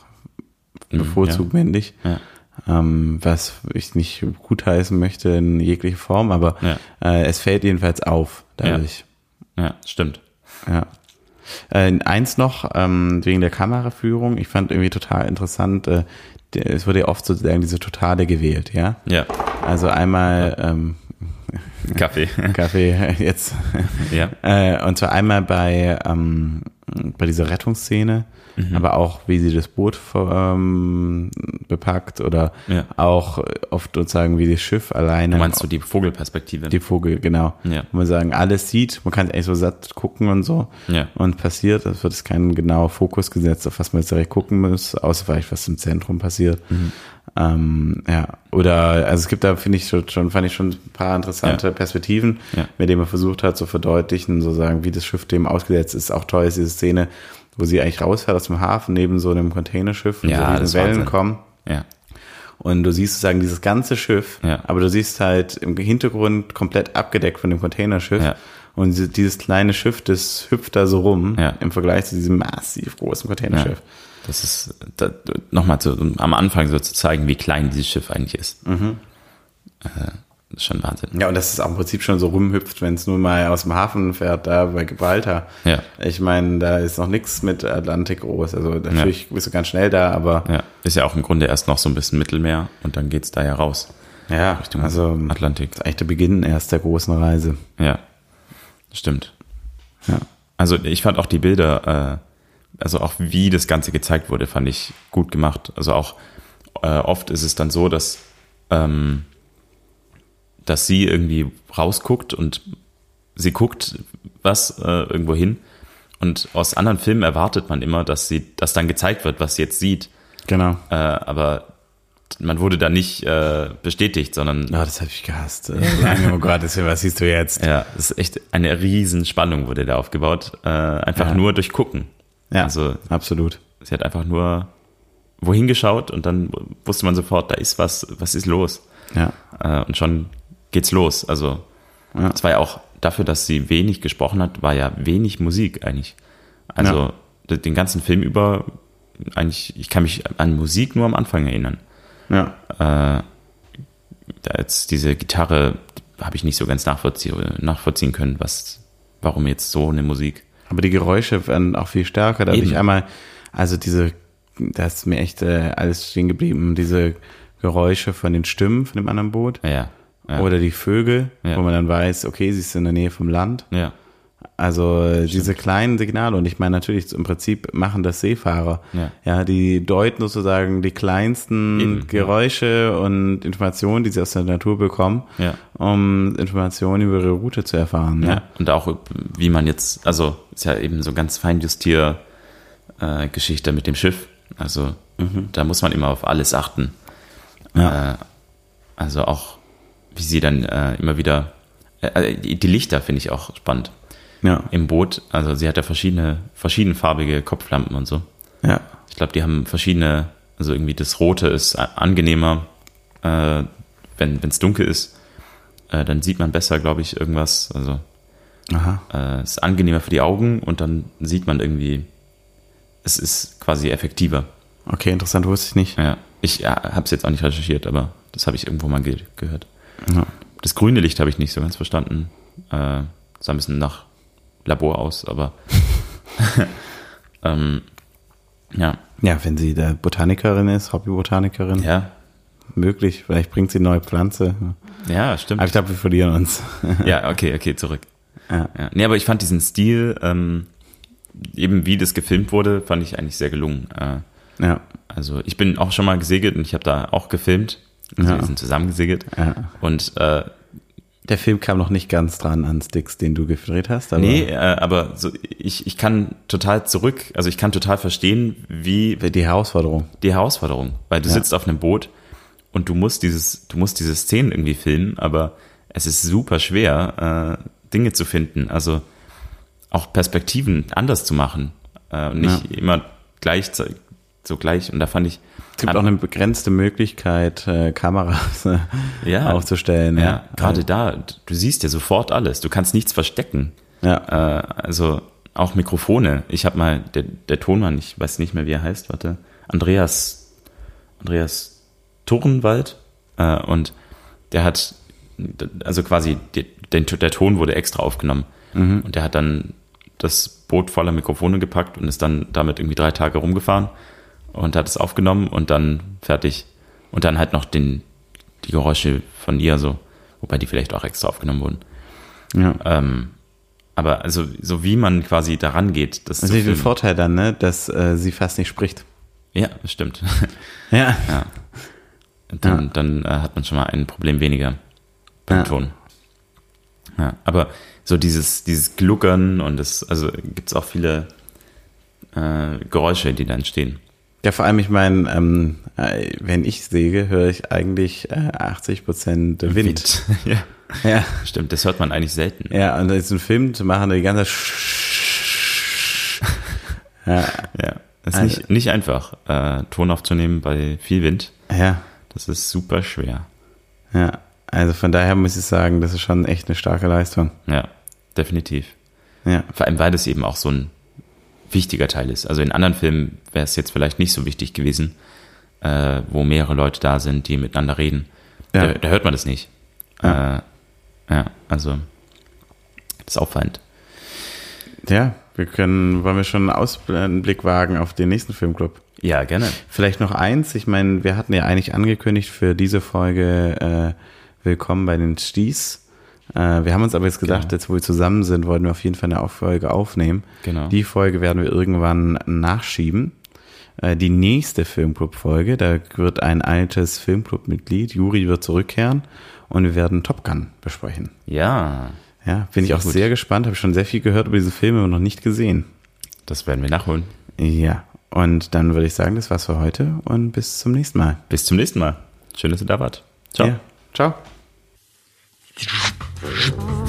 bevorzugt männlich. Ja. Ähm, was ich nicht gutheißen möchte in jeglicher Form, aber Ja. äh, es fällt jedenfalls auf dadurch. ja, stimmt. Ja. Äh, eins noch, ähm, wegen der Kameraführung, ich fand irgendwie total interessant, äh, es wurde ja oft sozusagen diese Totale gewählt, ja. Ja, Also einmal ähm, Kaffee. Kaffee jetzt. ja, Äh, und zwar einmal bei, ähm, bei dieser Rettungsszene, Mhm. aber auch wie sie das Boot ähm, bepackt oder Ja. auch oft sozusagen wie das Schiff alleine. meinst du die Vogelperspektive? die Vogel, genau. Ja. Wo man sagen, alles sieht, man kann eigentlich so satt gucken und so. Ja. Und passiert, es wird es kein genauer Fokus gesetzt, auf was man jetzt direkt gucken muss, außer vielleicht was im Zentrum passiert. Mhm. Ähm, ja, oder also es gibt da, finde ich schon, fand ich schon ein paar interessante Ja. Perspektiven, Ja. mit denen man versucht hat zu verdeutlichen, so sagen, wie das Schiff dem ausgesetzt ist. Auch toll ist diese Szene, wo sie eigentlich rausfährt aus dem Hafen neben so einem Containerschiff und Ja, so Wellen Wahnsinn. kommen. Ja, Und du siehst sozusagen dieses ganze Schiff, Ja. aber du siehst halt im Hintergrund komplett abgedeckt von dem Containerschiff. Ja. Und diese- dieses kleine Schiff, das hüpft da so rum Ja. im Vergleich zu diesem massiv großen Containerschiff. Das ist da, nochmal am Anfang so zu zeigen, wie klein dieses Schiff eigentlich ist. Mhm. Äh, das ist schon Wahnsinn. Ja, und dass es auch im Prinzip schon so rumhüpft, wenn es nur mal aus dem Hafen fährt, da bei Gibraltar. Ja. Ich meine, da ist noch nichts mit Atlantik groß. Also natürlich bist du ganz schnell da, aber Ja, ist ja auch im Grunde erst noch so ein bisschen Mittelmeer und dann geht's da ja raus. ja, Richtung also Atlantik. das ist eigentlich der Beginn erst der großen Reise. Ja, stimmt. Ja. Also ich fand auch die Bilder, äh, also auch wie das Ganze gezeigt wurde, fand ich gut gemacht. Also auch äh, oft ist es dann so, dass, ähm, dass sie irgendwie rausguckt und sie guckt was äh, irgendwo hin. Und aus anderen Filmen erwartet man immer, dass sie, dass dann gezeigt wird, was sie jetzt sieht. Genau. Äh, aber man wurde da nicht äh, bestätigt, sondern Oh, das habe ich gehasst. Lange, oh Gott, das, was siehst du jetzt? Ja, es ist echt eine riesen Spannung wurde da aufgebaut. Äh, einfach Ja. nur durch Gucken. Ja, Also absolut. sie hat einfach nur wohin geschaut und dann wusste man sofort, da ist was, was ist los. Ja. Äh, und schon geht's los. Also Ja. es war ja auch dafür, dass sie wenig gesprochen hat, war ja wenig Musik eigentlich. Also d- den ganzen Film über eigentlich, ich kann mich an Musik nur am Anfang erinnern. Ja. Äh, da jetzt diese Gitarre habe ich nicht so ganz nachvollziehen, nachvollziehen können, was, warum jetzt so eine Musik. Aber die Geräusche werden auch viel stärker. Da habe ich einmal, also diese, da ist mir echt äh, alles stehen geblieben. Diese Geräusche von den Stimmen von dem anderen Boot. Ja, ja, Oder die Vögel, Ja. wo man dann weiß, okay, sie ist in der Nähe vom Land. ja, Also äh, diese kleinen Signale und ich meine natürlich im Prinzip machen das Seefahrer. Ja. die deuten sozusagen die kleinsten Eben, ja. Geräusche und Informationen, die sie aus der Natur bekommen, Ja. um Informationen über ihre Route zu erfahren. ja. Ja, Und auch, wie man jetzt, also ist ja eben so ganz Feinjustier äh, Geschichte mit dem Schiff. Also da muss man immer auf alles achten. Ja. Äh, also auch, wie sie dann äh, immer wieder, äh, die, die Lichter finde ich auch spannend ja, im Boot. Also sie hat ja verschiedene, verschiedenfarbige Kopflampen und so. ja. Ich glaube, die haben verschiedene, also irgendwie das Rote ist angenehmer, äh, wenn es dunkel ist. Äh, dann sieht man besser, glaube ich, irgendwas. Also Aha. äh, ist angenehmer für die Augen und dann sieht man irgendwie, es ist quasi effektiver. Okay, interessant, wusste ich nicht. Ja, ich ja, habe es jetzt auch nicht recherchiert, aber das habe ich irgendwo mal ge gehört. Ja. Das grüne Licht habe ich nicht so ganz verstanden. Äh, sah ein bisschen nach Labor aus, aber ähm, ja, Ja, wenn sie der Botanikerin ist, Hobbybotanikerin, ja, möglich. Vielleicht bringt sie eine neue Pflanze. Ja, stimmt. Aber ich glaube, wir verlieren uns. Ja, okay, okay, zurück. Ja. Ja. Nee, aber ich fand diesen Stil, ähm, eben wie das gefilmt wurde, fand ich eigentlich sehr gelungen. Äh, Ja. also ich bin auch schon mal gesegelt und ich habe da auch gefilmt. Also Ja. wir sind zusammen gesegelt. Ja. Und äh, Der Film kam noch nicht ganz dran an Sticks, den du gedreht hast. Aber nee, äh, aber so, ich, ich kann total zurück, also ich kann total verstehen, wie Die Herausforderung. die Herausforderung, weil du Ja. sitzt auf einem Boot und du musst dieses, du musst diese Szenen irgendwie filmen, aber es ist super schwer, äh, Dinge zu finden, also auch Perspektiven anders zu machen, äh, und nicht immer gleich, so gleich. Und da fand ich, Es gibt auch eine begrenzte Möglichkeit, äh, Kameras äh, Ja. aufzustellen. ja, gerade da, du siehst ja sofort alles, du kannst nichts verstecken. Ja. Äh, also auch Mikrofone. Ich habe mal, der, der Tonmann, ich weiß nicht mehr, wie er heißt, warte, Andreas, Andreas Turnwald. Und der hat, also quasi, den, der Ton wurde extra aufgenommen. Und der hat dann das Boot voller Mikrofone gepackt und ist dann damit irgendwie drei Tage rumgefahren und hat es aufgenommen und dann fertig. Und dann halt noch den, die Geräusche von ihr so, wobei die vielleicht auch extra aufgenommen wurden. ja. Ähm, aber also so wie man quasi daran geht, das ist den. Vorteil dann, ne, dass äh, sie fast nicht spricht. Ja, das stimmt. Ja. ja. Dann, Ja. dann äh, hat man schon mal ein Problem weniger beim Ja. Ton. Ja, aber so dieses, dieses Gluckern und das, also gibt's auch viele äh, Geräusche, die da entstehen. Ja, vor allem, ich meine, ähm, äh, wenn ich säge, höre ich eigentlich äh, 80 Prozent Wind. ja, Ja. stimmt, das hört man eigentlich selten. Ja, und jetzt einen Film zu machen, die ganze ja, Ja, das ist Also- nicht, nicht einfach, äh, Ton aufzunehmen bei viel Wind. ja, Das ist super schwer. ja. Also von daher muss ich sagen, das ist schon echt eine starke Leistung. Ja, definitiv. Ja, Vor allem, weil das eben auch so ein wichtiger Teil ist. Also in anderen Filmen wäre es jetzt vielleicht nicht so wichtig gewesen, äh, wo mehrere Leute da sind, die miteinander reden. Ja. Da, da hört man das nicht. Ja. Äh, ja, also das ist auffallend. ja, wir können, wollen wir schon einen Ausblick wagen auf den nächsten Filmclub? Ja, gerne. Vielleicht noch eins, ich meine, wir hatten ja eigentlich angekündigt für diese Folge äh, Willkommen bei den Sties. Äh, wir haben uns aber jetzt gedacht, Genau. jetzt wo wir zusammen sind, wollten wir auf jeden Fall eine Folge aufnehmen. Genau. Die Folge werden wir irgendwann nachschieben. Äh, die nächste Filmclub-Folge, da wird ein altes Filmclub-Mitglied, Juri, wird zurückkehren und wir werden Top Gun besprechen. Ja, Ja, bin ich auch gut. sehr gespannt, habe schon sehr viel gehört über diese Filme, aber noch nicht gesehen. das werden wir nachholen. Ja, und dann würde ich sagen, das war's für heute und bis zum nächsten Mal. Bis zum nächsten Mal. Schön, dass ihr da wart. Ciao. Ja, ciao. Shh.